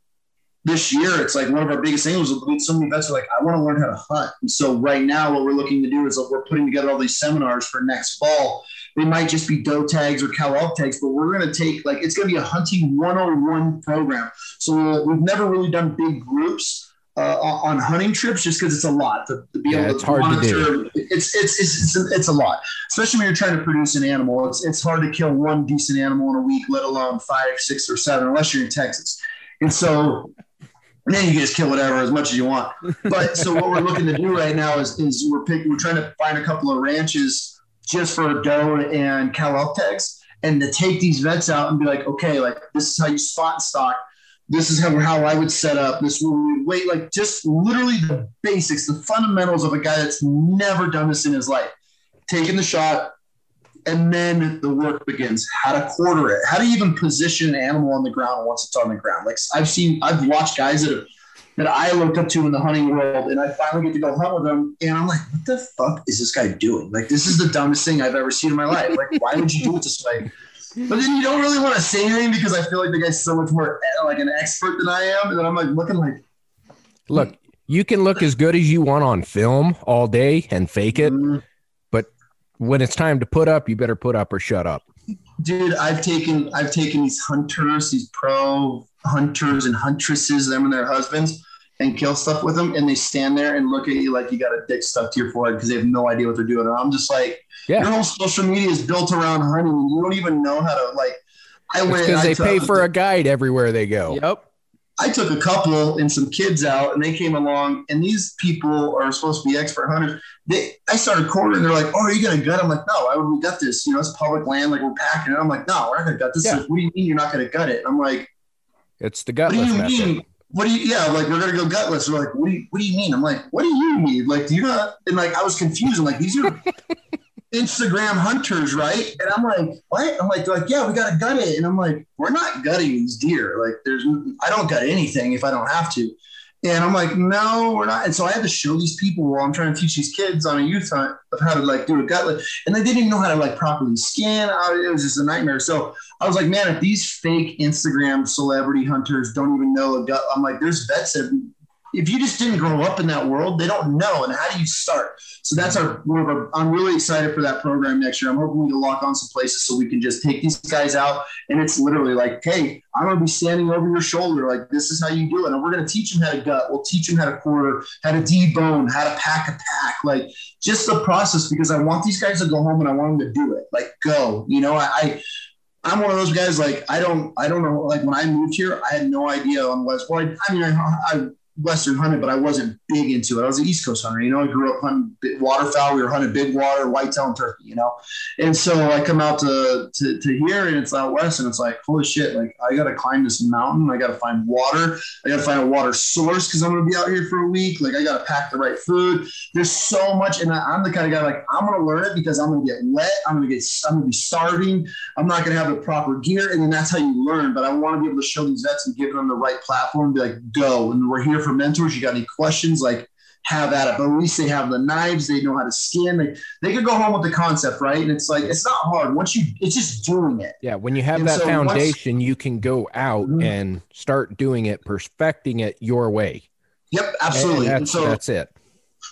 this year, it's like one of our biggest things so many vets are like, I want to learn how to hunt. And so right now, what we're looking to do is like, we're putting together all these seminars for next fall. They might just be doe tags or cow elk tags, but we're going to take like it's going to be a hunting 101 program. So we've never really done big groups uh, on hunting trips just because it's a lot to, to be Yeah, able it's to hard to monitor. do. It's, it's it's it's it's a lot, especially when you're trying to produce an animal. It's it's hard to kill one decent animal in a week, let alone five, six, or seven, unless you're in Texas. And so and then you can just kill whatever as much as you want. [LAUGHS] But so what we're looking to do right now is, is we're picking, we're trying to find a couple of ranches just for doe and cow elk tags, and to take these vets out and be like, okay, like this is how you spot and stock. This is how, how I would set up. This will we wait, like just literally the basics, the fundamentals of a guy that's never done this in his life. Taking the shot, and then the work begins. How to quarter it. How to even position an animal on the ground once it's on the ground. Like I've seen, I've watched guys that have, that I looked up to in the hunting world, and I finally get to go hunt with them, and I'm like, what the fuck is this guy doing? Like this is the dumbest thing I've ever seen in my life. Like why would you do it this way? But then you don't really want to say anything because I feel like the guy's so much more like an expert than I am, and then I'm like looking like, Look, you can look as good as you want on film all day and fake it, mm, but when it's time to put up, you better put up or shut up. dude, I've taken I've taken these hunters, these pro hunters and huntresses, them and their husbands, and kill stuff with them, and they stand there and look at you like you got a dick stuck to your forehead because they have no idea what they're doing. And I'm just like, Yeah. your whole social media is built around hunting, and you don't even know how to like. I went. because I they took- pay for a guide everywhere they go. Yep. I took a couple and some kids out, and they came along. And these people are supposed to be expert hunters. They, I started quartering. They're like, "Oh, are you gonna gut?" I'm like, "No, why would we gut this? You know, it's public land. Like we're packing it." I'm like, "No, we're not gonna gut this." Yeah. Like, what do you mean you're not gonna gut it? I'm like, It's the gut. "What do gutless you method. mean? What do you? Yeah, like we're gonna go gutless." They're like, "What do you? What do you mean?" I'm like, "What do you mean? Like, do you not?" And like, I was confused. I'm like, "These are." Instagram hunters, right? And I'm like, what? I'm like, they're like, yeah, we gotta gut it. And I'm like, we're not gutting these deer. Like, there's, I don't gut anything if I don't have to. And I'm like, no, we're not. And so I had to show these people while I'm trying to teach these kids on a youth hunt of how to like do a gutless. And they didn't even know how to like properly. I- It was just a nightmare. So I was like, man, if these fake Instagram celebrity hunters don't even know a gut, I'm like, there's vets that if you just didn't grow up in that world, they don't know. And how do you start? So that's our our. I'm really excited for that program next year. I'm hoping we can lock on some places so we can just take these guys out, and it's literally like, hey, I'm gonna be standing over your shoulder, like this is how you do it, and we're gonna teach them how to gut. We'll teach them how to quarter, how to debone, how to pack a pack, like just the process. Because I want these guys to go home and I want them to do it, like go. You know, I. I I'm one of those guys. Like I don't, I don't know. Like when I moved here, I had no idea on West. I, I mean, I, I Western hunted, but I wasn't big into it. I was an East Coast hunter. You know, I grew up hunting waterfowl. We were hunting big water, whitetail, and turkey. You know, and so I come out to, to to here, and it's out west, and it's like, holy shit! Like I got to climb this mountain. I got to find water. I got to find a water source because I'm to be out here for a week. Like I got to pack the right food. There's so much, and I, I'm the kind of guy like I'm to learn it because I'm to get wet. I'm to get. I'm to be starving. I'm not to have the proper gear, and then that's how you learn. But I want to be able to show these vets and give them the right platform. Be like, go, and we're here for mentors. You got any questions? Like, have at it. But at least they have the knives. They know how to skin. They they could go home with the concept, right? And it's like it's not hard once you. It's just doing it. Yeah, when you have And that so once- foundation, you can go out Mhm. and start doing it, perfecting it your way. Yep, absolutely. And that's, so that's it.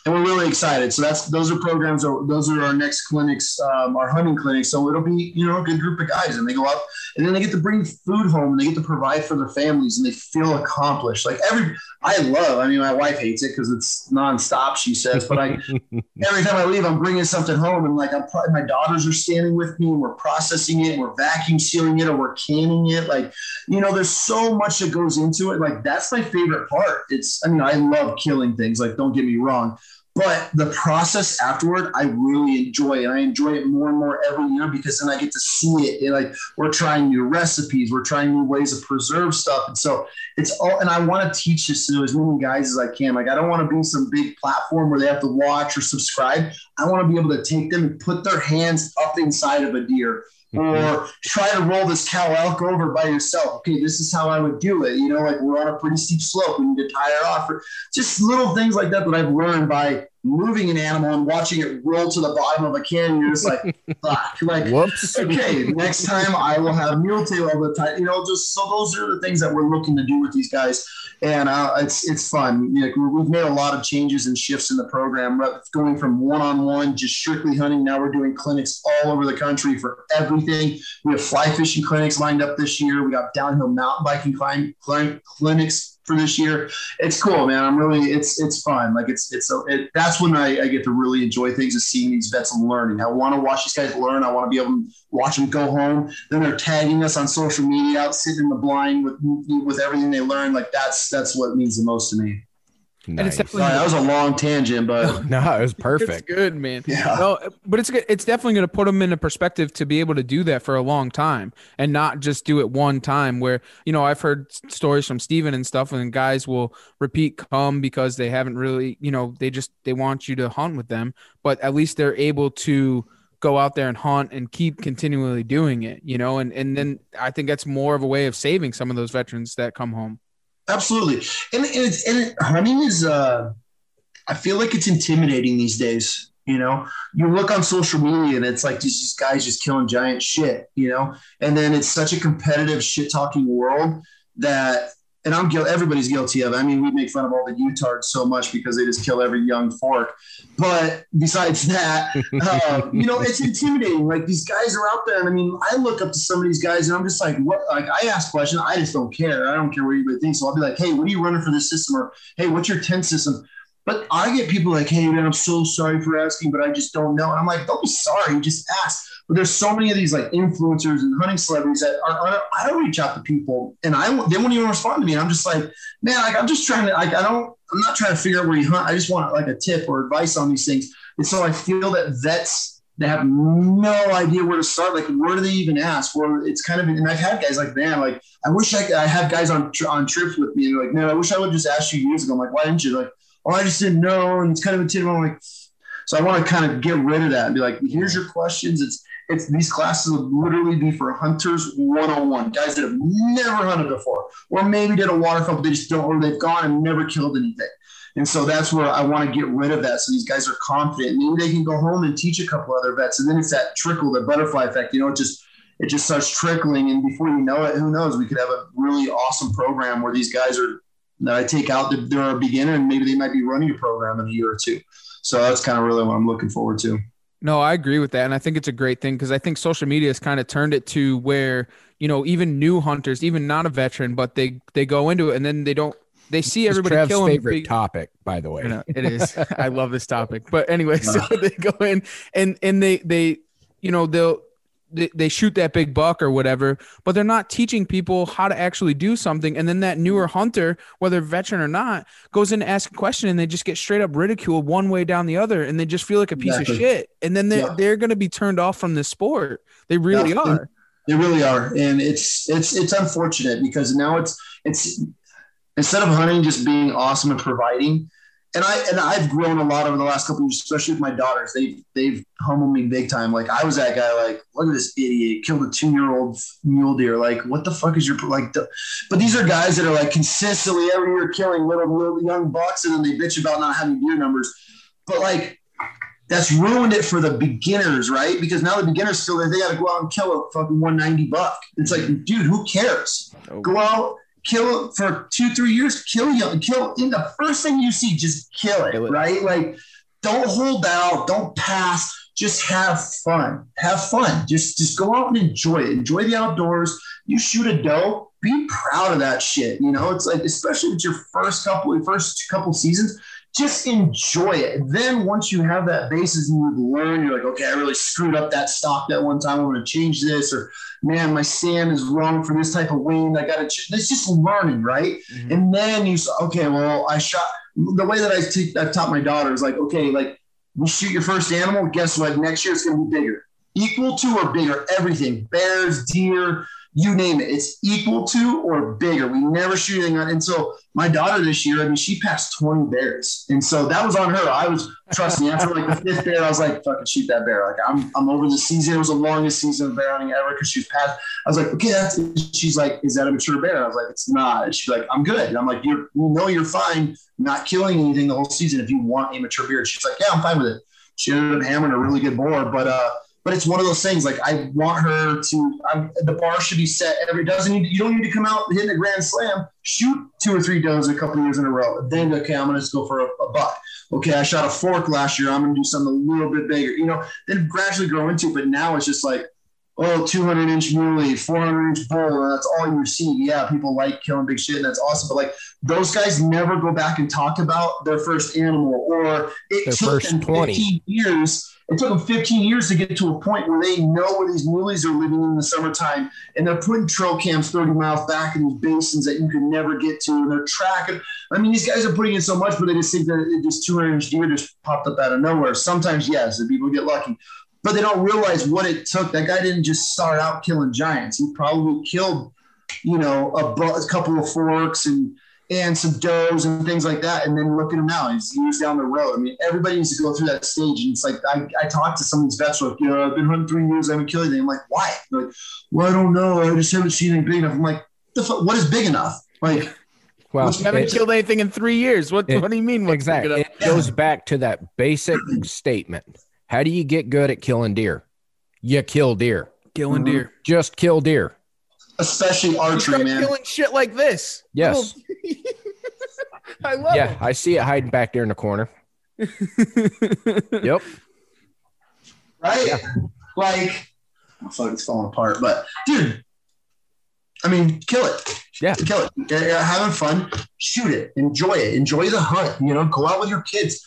And we're really excited. So that's those are programs. Those are our next clinics, um, our hunting clinics. So it'll be you know a good group of guys, and they go out, and then they get to bring food home, and they get to provide for their families, and they feel accomplished. Like every, I love. I mean, my wife hates it because it's nonstop. She says, but I [LAUGHS] every time I leave, I'm bringing something home, and like I'm, my daughters are standing with me, and we're processing it, and we're vacuum sealing it, or we're canning it. Like, you know, there's so much that goes into it. Like that's my favorite part. It's, I mean, I love killing things. Like, don't get me wrong, but the process afterward, I really enjoy, and I enjoy it more and more every year because then I get to see it. And like, we're trying new recipes, we're trying new ways to preserve stuff, and so it's all. And I want to teach this to as many guys as I can. Like, I don't want to be some big platform where they have to watch or subscribe. I want to be able to take them and put their hands up inside of a deer or mm-hmm. try to roll this cow elk over by yourself. Okay, this is how I would do it. You know, like we're on a pretty steep slope. We need to tie her off. Or just little things like that that I've learned by moving an animal and watching it roll to the bottom of a canyon. You're just like, [LAUGHS] fuck. Like, Whoops. okay, next time I will have mule tail all the time. You know, just so those are the things that we're looking to do with these guys, and uh, it's it's fun. Like, we- we've made a lot of changes and shifts in the program, going from one on one, just strictly hunting. Now we're doing clinics all over the country for everything. We have fly fishing clinics lined up this year. We got downhill mountain biking climb, climb clinics for this year. It's cool, man. I'm really it's it's fun. Like it's it's so it, that's when I, I get to really enjoy things is seeing these vets and learning. I want to watch these guys learn. I want to be able to watch them go home. Then they're tagging us on social media, out sitting in the blind with with everything they learn. Like that's that's what means the most to me. And it's Nice. definitely Sorry, that was a long tangent, but [LAUGHS] No, it was It's perfect. good, man. Yeah. No, but it's good. It's definitely going to put them in a perspective to be able to do that for a long time and not just do it one time. Where you know I've heard stories from Steven and stuff, and guys will repeat come because they haven't really, you know, they just they want you to hunt with them, but at least they're able to go out there and hunt and keep continually doing it, you know, and and then I think that's more of a way of saving some of those veterans that come home. Absolutely. And, and, it's, and it, hunting is, uh, I feel like it's intimidating these days. You know, you look on social media and it's like these, these guys just killing giant shit, you know, and then it's such a competitive shit talking world that and I'm guilty. Everybody's guilty of. it. I mean, we make fun of all the Utards so much because they just kill every young fork. But besides that, uh, [LAUGHS] you know, it's intimidating. Like these guys are out there, and I mean, I look up to some of these guys, and I'm just like, what? Like I ask questions, I just don't care. I don't care what anybody thinks. So I'll be like, hey, what are you running for this system? Or hey, what's your tent system? But I get people like, hey, man, I'm so sorry for asking, but I just don't know. And I'm like, don't be sorry, just ask. But there's so many of these like influencers and hunting celebrities that are, are I don't reach out to people and I they won't even respond to me. And I'm just like, man, like I'm just trying to like I don't I'm not trying to figure out where you hunt. I just want like a tip or advice on these things. And so I feel that vets they have no idea where to start. Like, where do they even ask? Well, it's kind of, and I've had guys like, man, like, I wish I, I have guys on on trips with me, and like, man, I wish I would just ask you years ago. I'm like, why didn't you? Like, oh, I just didn't know, and it's kind of a intimidating. I'm like, so I want to kind of get rid of that and be like, here's your questions. It's it's these classes would literally be for hunters 101, guys that have never hunted before, or maybe did a waterfowl, but they just don't, or they've gone and never killed anything. And so that's where I want to get rid of that. So these guys are confident. Maybe they can go home and teach a couple other vets. And then it's that trickle, the butterfly effect. You know, it just it just starts trickling. And before you know it, who knows? We could have a really awesome program where these guys are that I take out they're a beginner and maybe they might be running a program in a year or two. So that's kind of really what I'm looking forward to. No, I agree with that. And I think it's a great thing because I think social media has kind of turned it to where, you know, even new hunters, even not a veteran, but they they go into it and then they don't they see everybody Trev's killing favorite big- topic, by the way. You know, it is. I love this topic. [LAUGHS] But anyway, so [LAUGHS] they go in and and they they you know they'll they, they shoot that big buck or whatever, but they're not teaching people how to actually do something. And then that newer hunter, whether veteran or not, goes in to ask a question and they just get straight up ridiculed one way down the other, and they just feel like a piece Exactly. of shit. And then they're Yeah. they're going to be turned off from this sport. They really Yeah. are. They really are, and it's it's it's unfortunate because now it's it's instead of hunting just being awesome and providing. And I and I've grown a lot over the last couple of years, especially with my daughters. They've they've humbled me big time. Like I was that guy. Like look at this idiot killed a two year old mule deer. Like what the fuck is your like? The, but these are guys that are like consistently every year killing little, little young bucks, and then they bitch about not having deer numbers. But like that's ruined it for the beginners, right? Because now the beginners feel that they got to go out and kill a fucking 190 buck. It's like, dude, who cares? Go out, kill for two, three years, kill you, kill in the first thing you see, just kill it, Kill it. right? Like, don't hold out, don't pass, just have fun. Have fun. Just just go out and enjoy it. Enjoy the outdoors. You shoot a doe, be proud of that shit. You know, it's like, especially with your first couple, first couple seasons, just enjoy it. Then once you have that basis and you learn, you're like, okay, I really screwed up that stock that one time. I'm going to change this, or man, my stand is wrong for this type of wind. I got to. Ch-. It's just learning, right? Mm-hmm. And then you, okay, well, I shot the way that I te- I've taught my daughter is like, okay, like you shoot your first animal. Guess what? Next year it's going to be bigger, equal to or bigger. Everything, bears, deer. You name it, it's equal to or bigger. We never shoot anything on. And so my daughter this year, I mean, she passed 20 bears. And so that was on her. I was trusting after like the fifth bear, I was like, fucking shoot that bear. Like I'm, I'm over the season. It was the longest season of bear hunting ever because she was past. I was like, okay, that's she's like, is that a mature bear? I was like, it's not. And she's like, I'm good. And I'm like, you're you know you're fine not killing anything the whole season if you want a mature bear. She's like, yeah, I'm fine with it. She ended up hammering a really good boar, but uh but it's one of those things like I want her to. I'm, the bar should be set every doesn't need, you don't need to come out hitting a grand slam. Shoot two or three does a couple years in a row. Then okay, I'm gonna just go for a, a buck. Okay, I shot a fork last year. I'm gonna do something a little bit bigger. You know, then gradually grow into. it. But now it's just like oh 200 inch muley, 400 inch bull. and That's all you see. Yeah, people like killing big shit, and that's awesome. But like those guys never go back and talk about their first animal or it Their took them 20. 15 years. It took them 15 years to get to a point where they know where these muleys are living in the summertime, and they're putting trail cams 30 miles back in these basins that you could never get to, and they're tracking. I mean, these guys are putting in so much, but they just think that just 200 inch deer just popped up out of nowhere. Sometimes, yes, and people get lucky, but they don't realize what it took. That guy didn't just start out killing giants. He probably killed, you know, a, bu- a couple of forks and and some does and things like that. And then look at him now; he's years down the road. I mean, everybody needs to go through that stage. And it's like I, I talked to some of these vets like, you know, I've been hunting three years, I haven't killed anything. I'm like, why? They're like, well, I don't know. I just haven't seen anything big enough. I'm like, the fu- what is big enough? Like, Well, You haven't killed anything in three years. What It- what do you mean? what's exactly. It goes back to that basic statement. How do you get good at killing deer? You kill deer. enough? Killing mm-hmm. deer. Just kill deer. Especially archery, start man. killing shit like this. Yes. [LAUGHS] I love Yeah, I see it hiding back there in the corner. [LAUGHS] Yep. right? Like, oh, fuck, it's falling apart. But dude, I mean, kill it. Yeah. kill it. Yeah, yeah, having fun, shoot it, enjoy it, enjoy the hunt. You know, go out with your kids.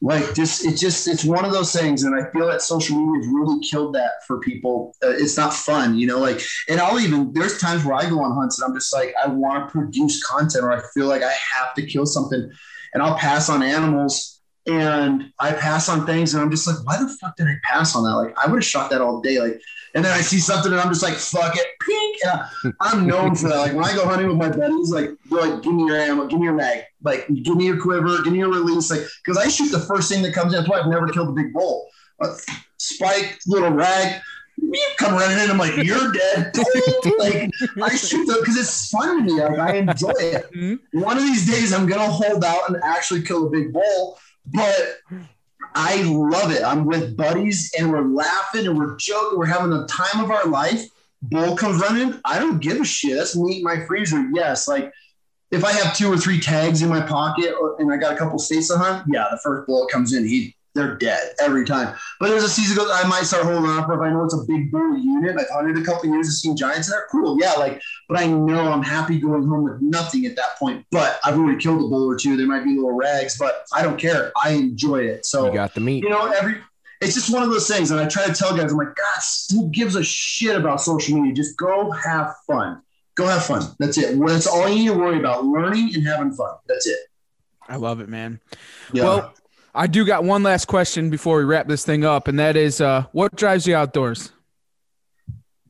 Like, just it's just it's one of those things, and I feel that social media has really killed that for people. Uh, it's not fun, you know. Like, and I'll even there's times where I go on hunts and I'm just like, I want to produce content, or I feel like I have to kill something, and I'll pass on animals and I pass on things, and I'm just like, why the fuck did I pass on that? Like, I would have shot that all day. Like, and then I see something, and I'm just like, fuck it, pink. And I, I'm known for that. Like, when I go hunting with my buddies, like, they're like, give me your ammo, give me your mag, like, give me your quiver, give me your release, like, because I shoot the first thing that comes in. That's why I've never killed a big bull. Uh, spike, little rag. You come running in, I'm like, you're dead. [LAUGHS] like, I shoot them because it's fun to me. Like, I enjoy it. Mhm. One of these days, I'm gonna hold out and actually kill a big bull, but I love it. I'm with buddies and we're laughing and we're joking. We're having the time of our life. Bull comes running. I don't give a shit. That's in my freezer. Yes, like if I have two or three tags in my pocket and I got a couple states to hunt, yeah, the first bull comes in, he they're dead every time. But there's a season goes, I might start holding on for if I know it's a big bull unit. I've hunted a couple years and seen giants and they're cool. Yeah, like, but I know I'm happy going home with nothing at that point. But I've already killed a bull or two. There might be little rags, but I don't care. I enjoy it. So You got the meat. you know, every it's just one of those things. And I try to tell guys, I'm like, God, who gives a shit about social media? Just go have fun. Go have fun. That's it. That's all you need to worry about. Learning and having fun. That's it. I love it, man. Yeah. Well, I do got one last question before we wrap this thing up, and that is, uh, what drives you outdoors?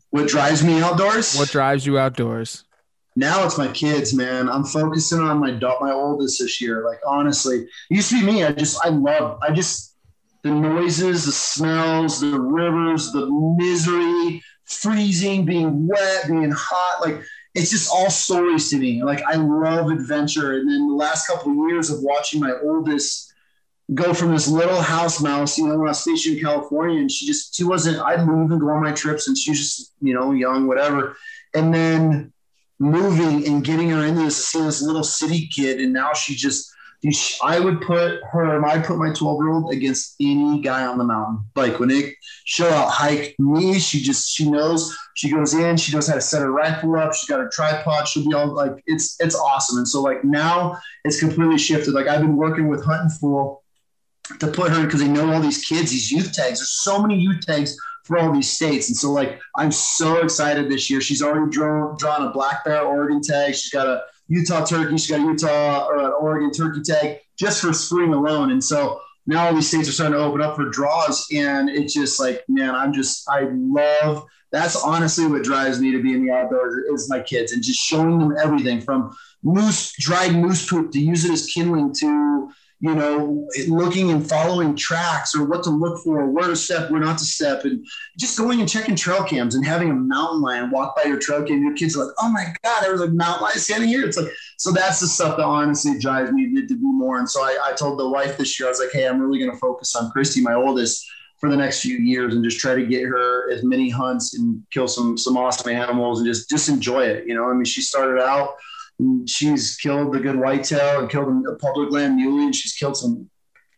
what drives me outdoors? What drives you outdoors? now it's my kids, man. I'm focusing on my da- my oldest this year. Like honestly, it used to be me. I just I love I just the noises, the smells, the rivers, the misery, freezing, being wet, being hot. Like it's just all stories to me. Like I love adventure. And then the last couple of years of watching my oldest go from this little house mouse, you know, when I was stationed in California, and she just she wasn't. I'd move and go on my trips, and she was just you know young, whatever. And then moving and getting her into this, this little city kid, and now she just. I would put her, I put my 12 year old against any guy on the mountain. Like when they show out hike me, she just, she knows, she goes in, she knows how to set her rifle up. She's got her tripod. She'll be all like, it's, it's awesome. And so like now it's completely shifted. Like I've been working with Hunting Fool to put her in because they know all these kids, these youth tags. There's so many youth tags for all these states. And so like I'm so excited this year. She's already drawn drawn a black bear Oregon tag. She's got a Utah turkey. She's got a Utah or an Oregon turkey tag just for spring alone. And so now all these states are starting to open up for draws. And it's just like, man, I'm just I love that's honestly what drives me to be in the outdoors is my kids and just showing them everything from moose dried moose poop to use it as kindling to you know, looking and following tracks or what to look for, where to step, where not to step, and just going and checking trail cams and having a mountain lion walk by your trail cam. Your kids are like, oh my God, there was a mountain lion standing here. It's like, so that's the stuff that honestly drives me to, be more. And so I, I told the wife this year, I was like, hey, I'm really going to focus on Christy, my oldest, for the next few years and just try to get her as many hunts and kill some some awesome animals and just just enjoy it. You know, I mean, she started out she's killed the good whitetail and killed a public land muley, and she's killed some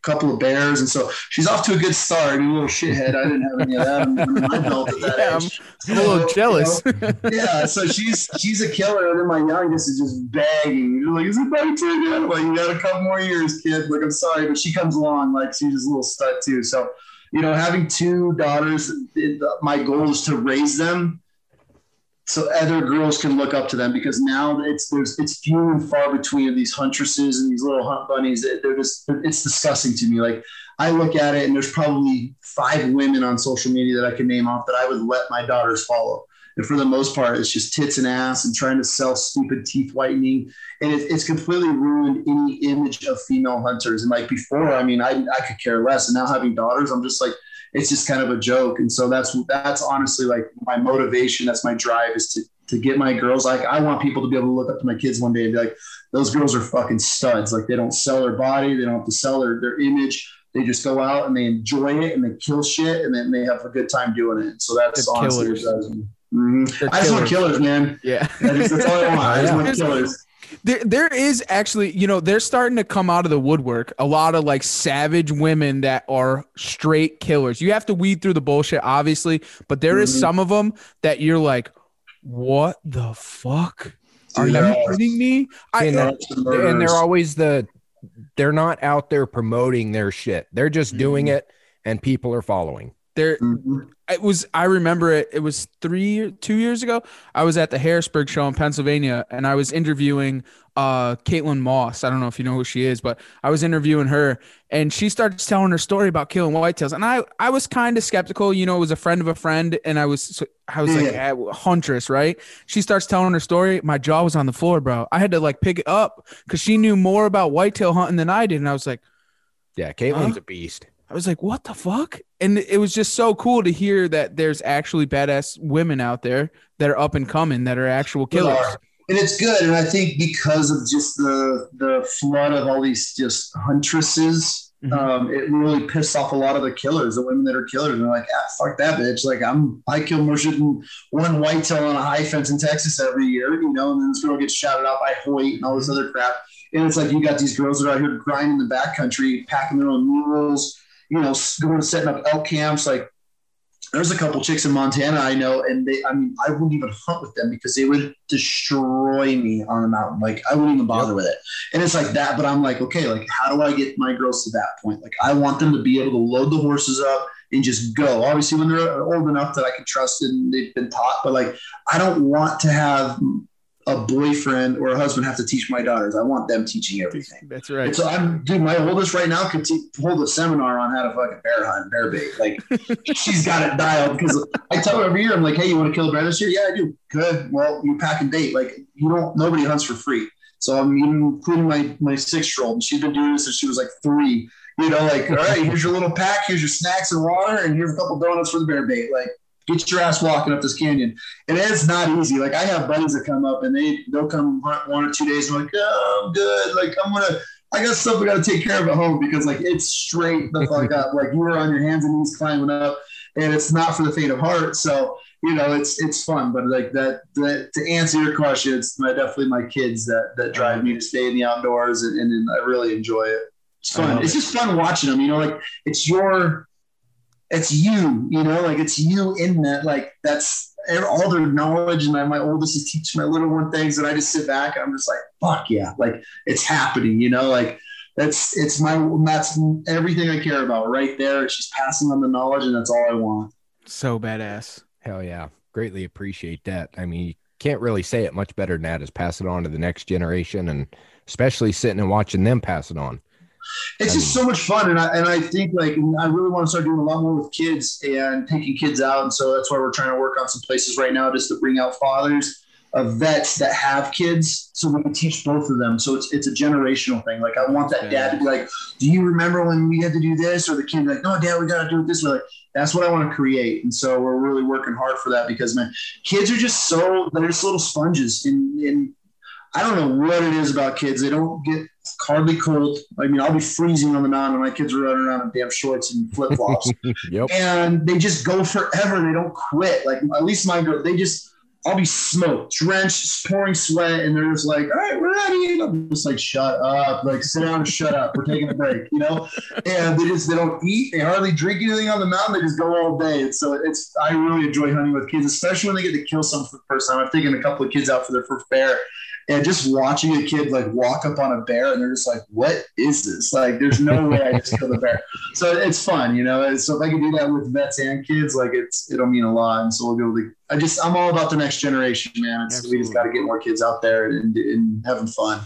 couple of bears, and so she's off to a good start. You little shithead, I didn't have any of that under my belt at that [LAUGHS] Yeah, age. I'm a little jealous. you know, yeah, so she's she's a killer, and then my youngest is just begging. You're like, is it my turn yet? Like, you got a couple more years, kid. Like, I'm sorry, but she comes along like she's just a little stud too. So, you know, having two daughters, my goal is to raise them so other girls can look up to them because now it's there's it's few and far between of these huntresses and these little hunt bunnies. They're just it's disgusting to me. Like I look at it and there's probably five women on social media that I can name off that I would let my daughters follow. And for the most part, it's just tits and ass and trying to sell stupid teeth whitening. And it, it's completely ruined any image of female hunters. And like before, I mean, I, I could care less. And now having daughters, I'm just like, it's just kind of a joke. And so that's that's honestly like my motivation. That's my drive is to to get my girls. Like I want people to be able to look up to my kids one day and be like, those girls are fucking studs. Like they don't sell their body, they don't have to sell their, their image. They just go out and they enjoy it and they kill shit and then they have a good time doing it. So that's They're honestly what killers. drives me. Mhm. I just want killers. killers, man. Yeah. That's all I want. I just [LAUGHS] want killers. There, there is actually, you know, they're starting to come out of the woodwork. A lot of like savage women that are straight killers. You have to weed through the bullshit, obviously, but there is Mhm. some of them that you're like, what the fuck? Are Yeah. you kidding me? I, And, and they're always the they're not out there promoting their shit. They're just doing Mm-hmm. it and people are following. they're Mhm. It was i remember it it was three two years ago i was at the harrisburg show in pennsylvania and i was interviewing uh caitlin moss i don't know if you know who she is but i was interviewing her and she starts telling her story about killing whitetails and i i was kind of skeptical you know it was a friend of a friend and i was i was like Yeah. "Ah, huntress right she starts telling her story my jaw was on the floor bro i had to like pick it up because she knew more about whitetail hunting than i did and i was like Yeah, Caitlin's Huh? a beast. I was like, what the fuck? And it was just so cool to hear that there's actually badass women out there that are up and coming that are actual killers. are. And it's good. And I think because of just the the flood of all these just huntresses, Mhm. um, it really pissed off a lot of the killers, the women that are killers. And they're like, ah, fuck that bitch. Like I'm I kill more shit than one whitetail on a high fence in Texas every year, you know, and then this girl gets shouted out by Hoyt and all this other crap. And it's like you got these girls that are out here grinding in the backcountry, packing their own mules, you know, going setting up elk camps. Like there's a couple chicks in Montana I know, and they, I mean, I wouldn't even hunt with them because they would destroy me on the mountain. Like, I wouldn't even bother with it. And it's like that, but I'm like, okay, like, how do I get my girls to that point? Like, I want them to be able to load the horses up and just go. Obviously, when they're old enough that I can trust and they've been taught, but like, I don't want to have a boyfriend or a husband have to teach my daughters. I want them teaching everything. That's And right. so I'm, dude, my oldest right now could te- hold a seminar on how to fucking bear hunt, bear bait. Like [LAUGHS] she's got it dialed because I tell her every year, I'm like, hey, you want to kill a bear this year? Yeah, I do. Good. Well, you pack and date. Like you don't, nobody hunts for free. So I'm even including my, my six year old and she's been doing this since she was like three, you know, like, all right, here's your little pack, here's your snacks and water, and here's a couple donuts for the bear bait. Like, get your ass walking up this canyon. And it's not easy. Like I have buddies that come up and they they'll come one or two days and like, oh, I'm good. Like I'm gonna I got stuff I gotta take care of at home because like it's straight the [LAUGHS] fuck up. Like you are on your hands and knees climbing up and it's not for the faint of heart. So you know, it's it's fun, but like that, that to answer your question, it's my, definitely my kids that that drive me to stay in the outdoors, and, and, I really enjoy it. It's fun. It's just fun watching them. You know, like it's your, it's you. You know, like it's you in that. Like that's all their knowledge, and my oldest is teaching my little one things, and I just sit back and I'm just like, fuck yeah, like it's happening. You know, like that's it's my that's everything I care about right there. She's passing on the knowledge, and that's all I want. So badass. Hell yeah. Greatly appreciate that. I mean, you can't really say it much better than that is pass it on to the next generation and especially sitting and watching them pass it on. It's just so much fun, and I and I think like I really want to start doing a lot more with kids and taking kids out, and so that's why we're trying to work on some places right now just to bring out fathers of vets that have kids, so we can teach both of them. So it's it's a generational thing. Like I want that dad to be like, "Do you remember when we had to do this?" Or the kid like, "No, dad, we got to do it this way." Like that's what I want to create, and so we're really working hard for that because man, kids are just so they're just little sponges, and and I don't know what it is about kids. They don't get hardly cold. I mean, I'll be freezing on the mountain, and my kids are running around in damn shorts and flip flops, [LAUGHS] Yep. and they just go forever. They don't quit. Like at least my girl, they just. I'll be smoked, drenched, pouring sweat, and they're just like, "All right, we're ready." And I'm just like, "Shut up! Like, sit down and shut up. We're taking a break," you know. And they just they don't eat. They hardly drink anything on the mountain. They just go all day. And so it's I really enjoy hunting with kids, especially when they get to kill something for the first time. I've taken a couple of kids out for their first bear, and just watching a kid like walk up on a bear and they're just like, "What is this?" Like, there's no way I just killed a bear. [LAUGHS] So it's fun, you know. So if I can do that with vets and kids, like it's it'll mean a lot. And so we'll be able to. I just I'm all about the next generation, man. It's, we just got to get more kids out there and, and having fun.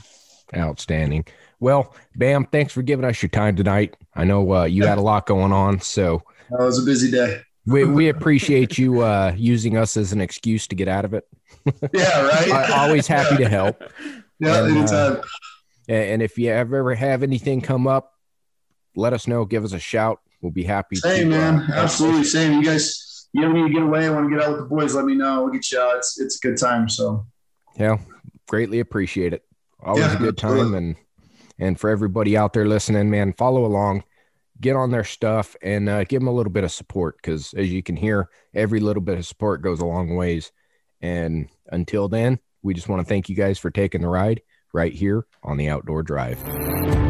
Outstanding. Well, Bam, thanks for giving us your time tonight. I know uh, you had a lot going on, so That was a busy day. We, we appreciate you uh, using us as an excuse to get out of it. [LAUGHS] Yeah, right. I, always happy to help. yeah, and, uh, anytime. A- And if you ever have anything come up, let us know. Give us a shout. We'll be happy. Same, to, uh, man. Absolutely same. You guys, you ever need to get away? I want to get out with the boys? Let me know. We'll get you out. It's it's a good time. So Yeah, greatly appreciate it. Always Yeah, a good time, absolutely. and and for everybody out there listening, man, follow along. Get on their stuff and uh, give them a little bit of support because, as you can hear, every little bit of support goes a long ways. And until then, we just want to thank you guys for taking the ride right here on the Outdoor Drive.